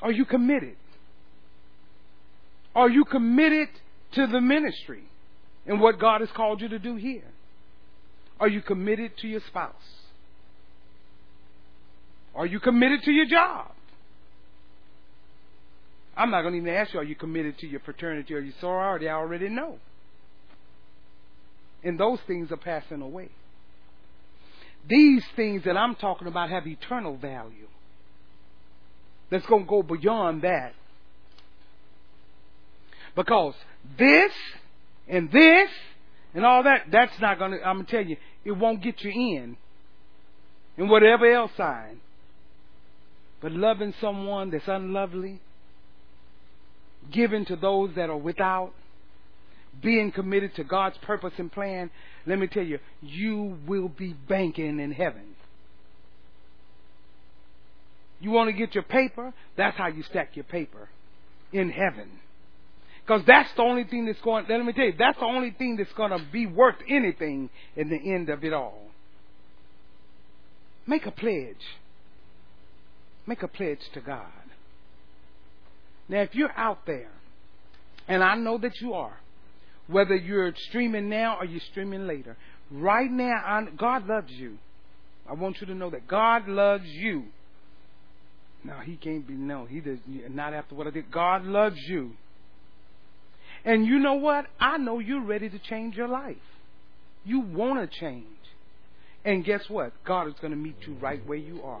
Are you committed? Are you committed to the ministry and what God has called you to do here? Are you committed to your spouse? Are you committed to your job? I'm not going to even ask you, are you committed to your fraternity or your sorority? I already know. And those things are passing away. These things that I'm talking about have eternal value that's going to go beyond that. Because this and this and all that, that's not going to, I'm going to tell you, it won't get you in. And whatever else sign. But loving someone that's unlovely, giving to those that are without, being committed to God's purpose and plan, let me tell you, you will be banking in heaven. You want to get your paper? That's how you stack your paper in heaven. Because that's the only thing that's going, let me tell you, that's the only thing that's going to be worth anything in the end of it all. Make a pledge. Make a pledge to God. Now, if you're out there, and I know that you are, whether you're streaming now or you're streaming later, right now, I, God loves you. I want you to know that God loves you. Now he can't be no, he does not after what I did. God loves you. And you know what? I know you're ready to change your life. You want to change. And guess what? God is going to meet you right where you are.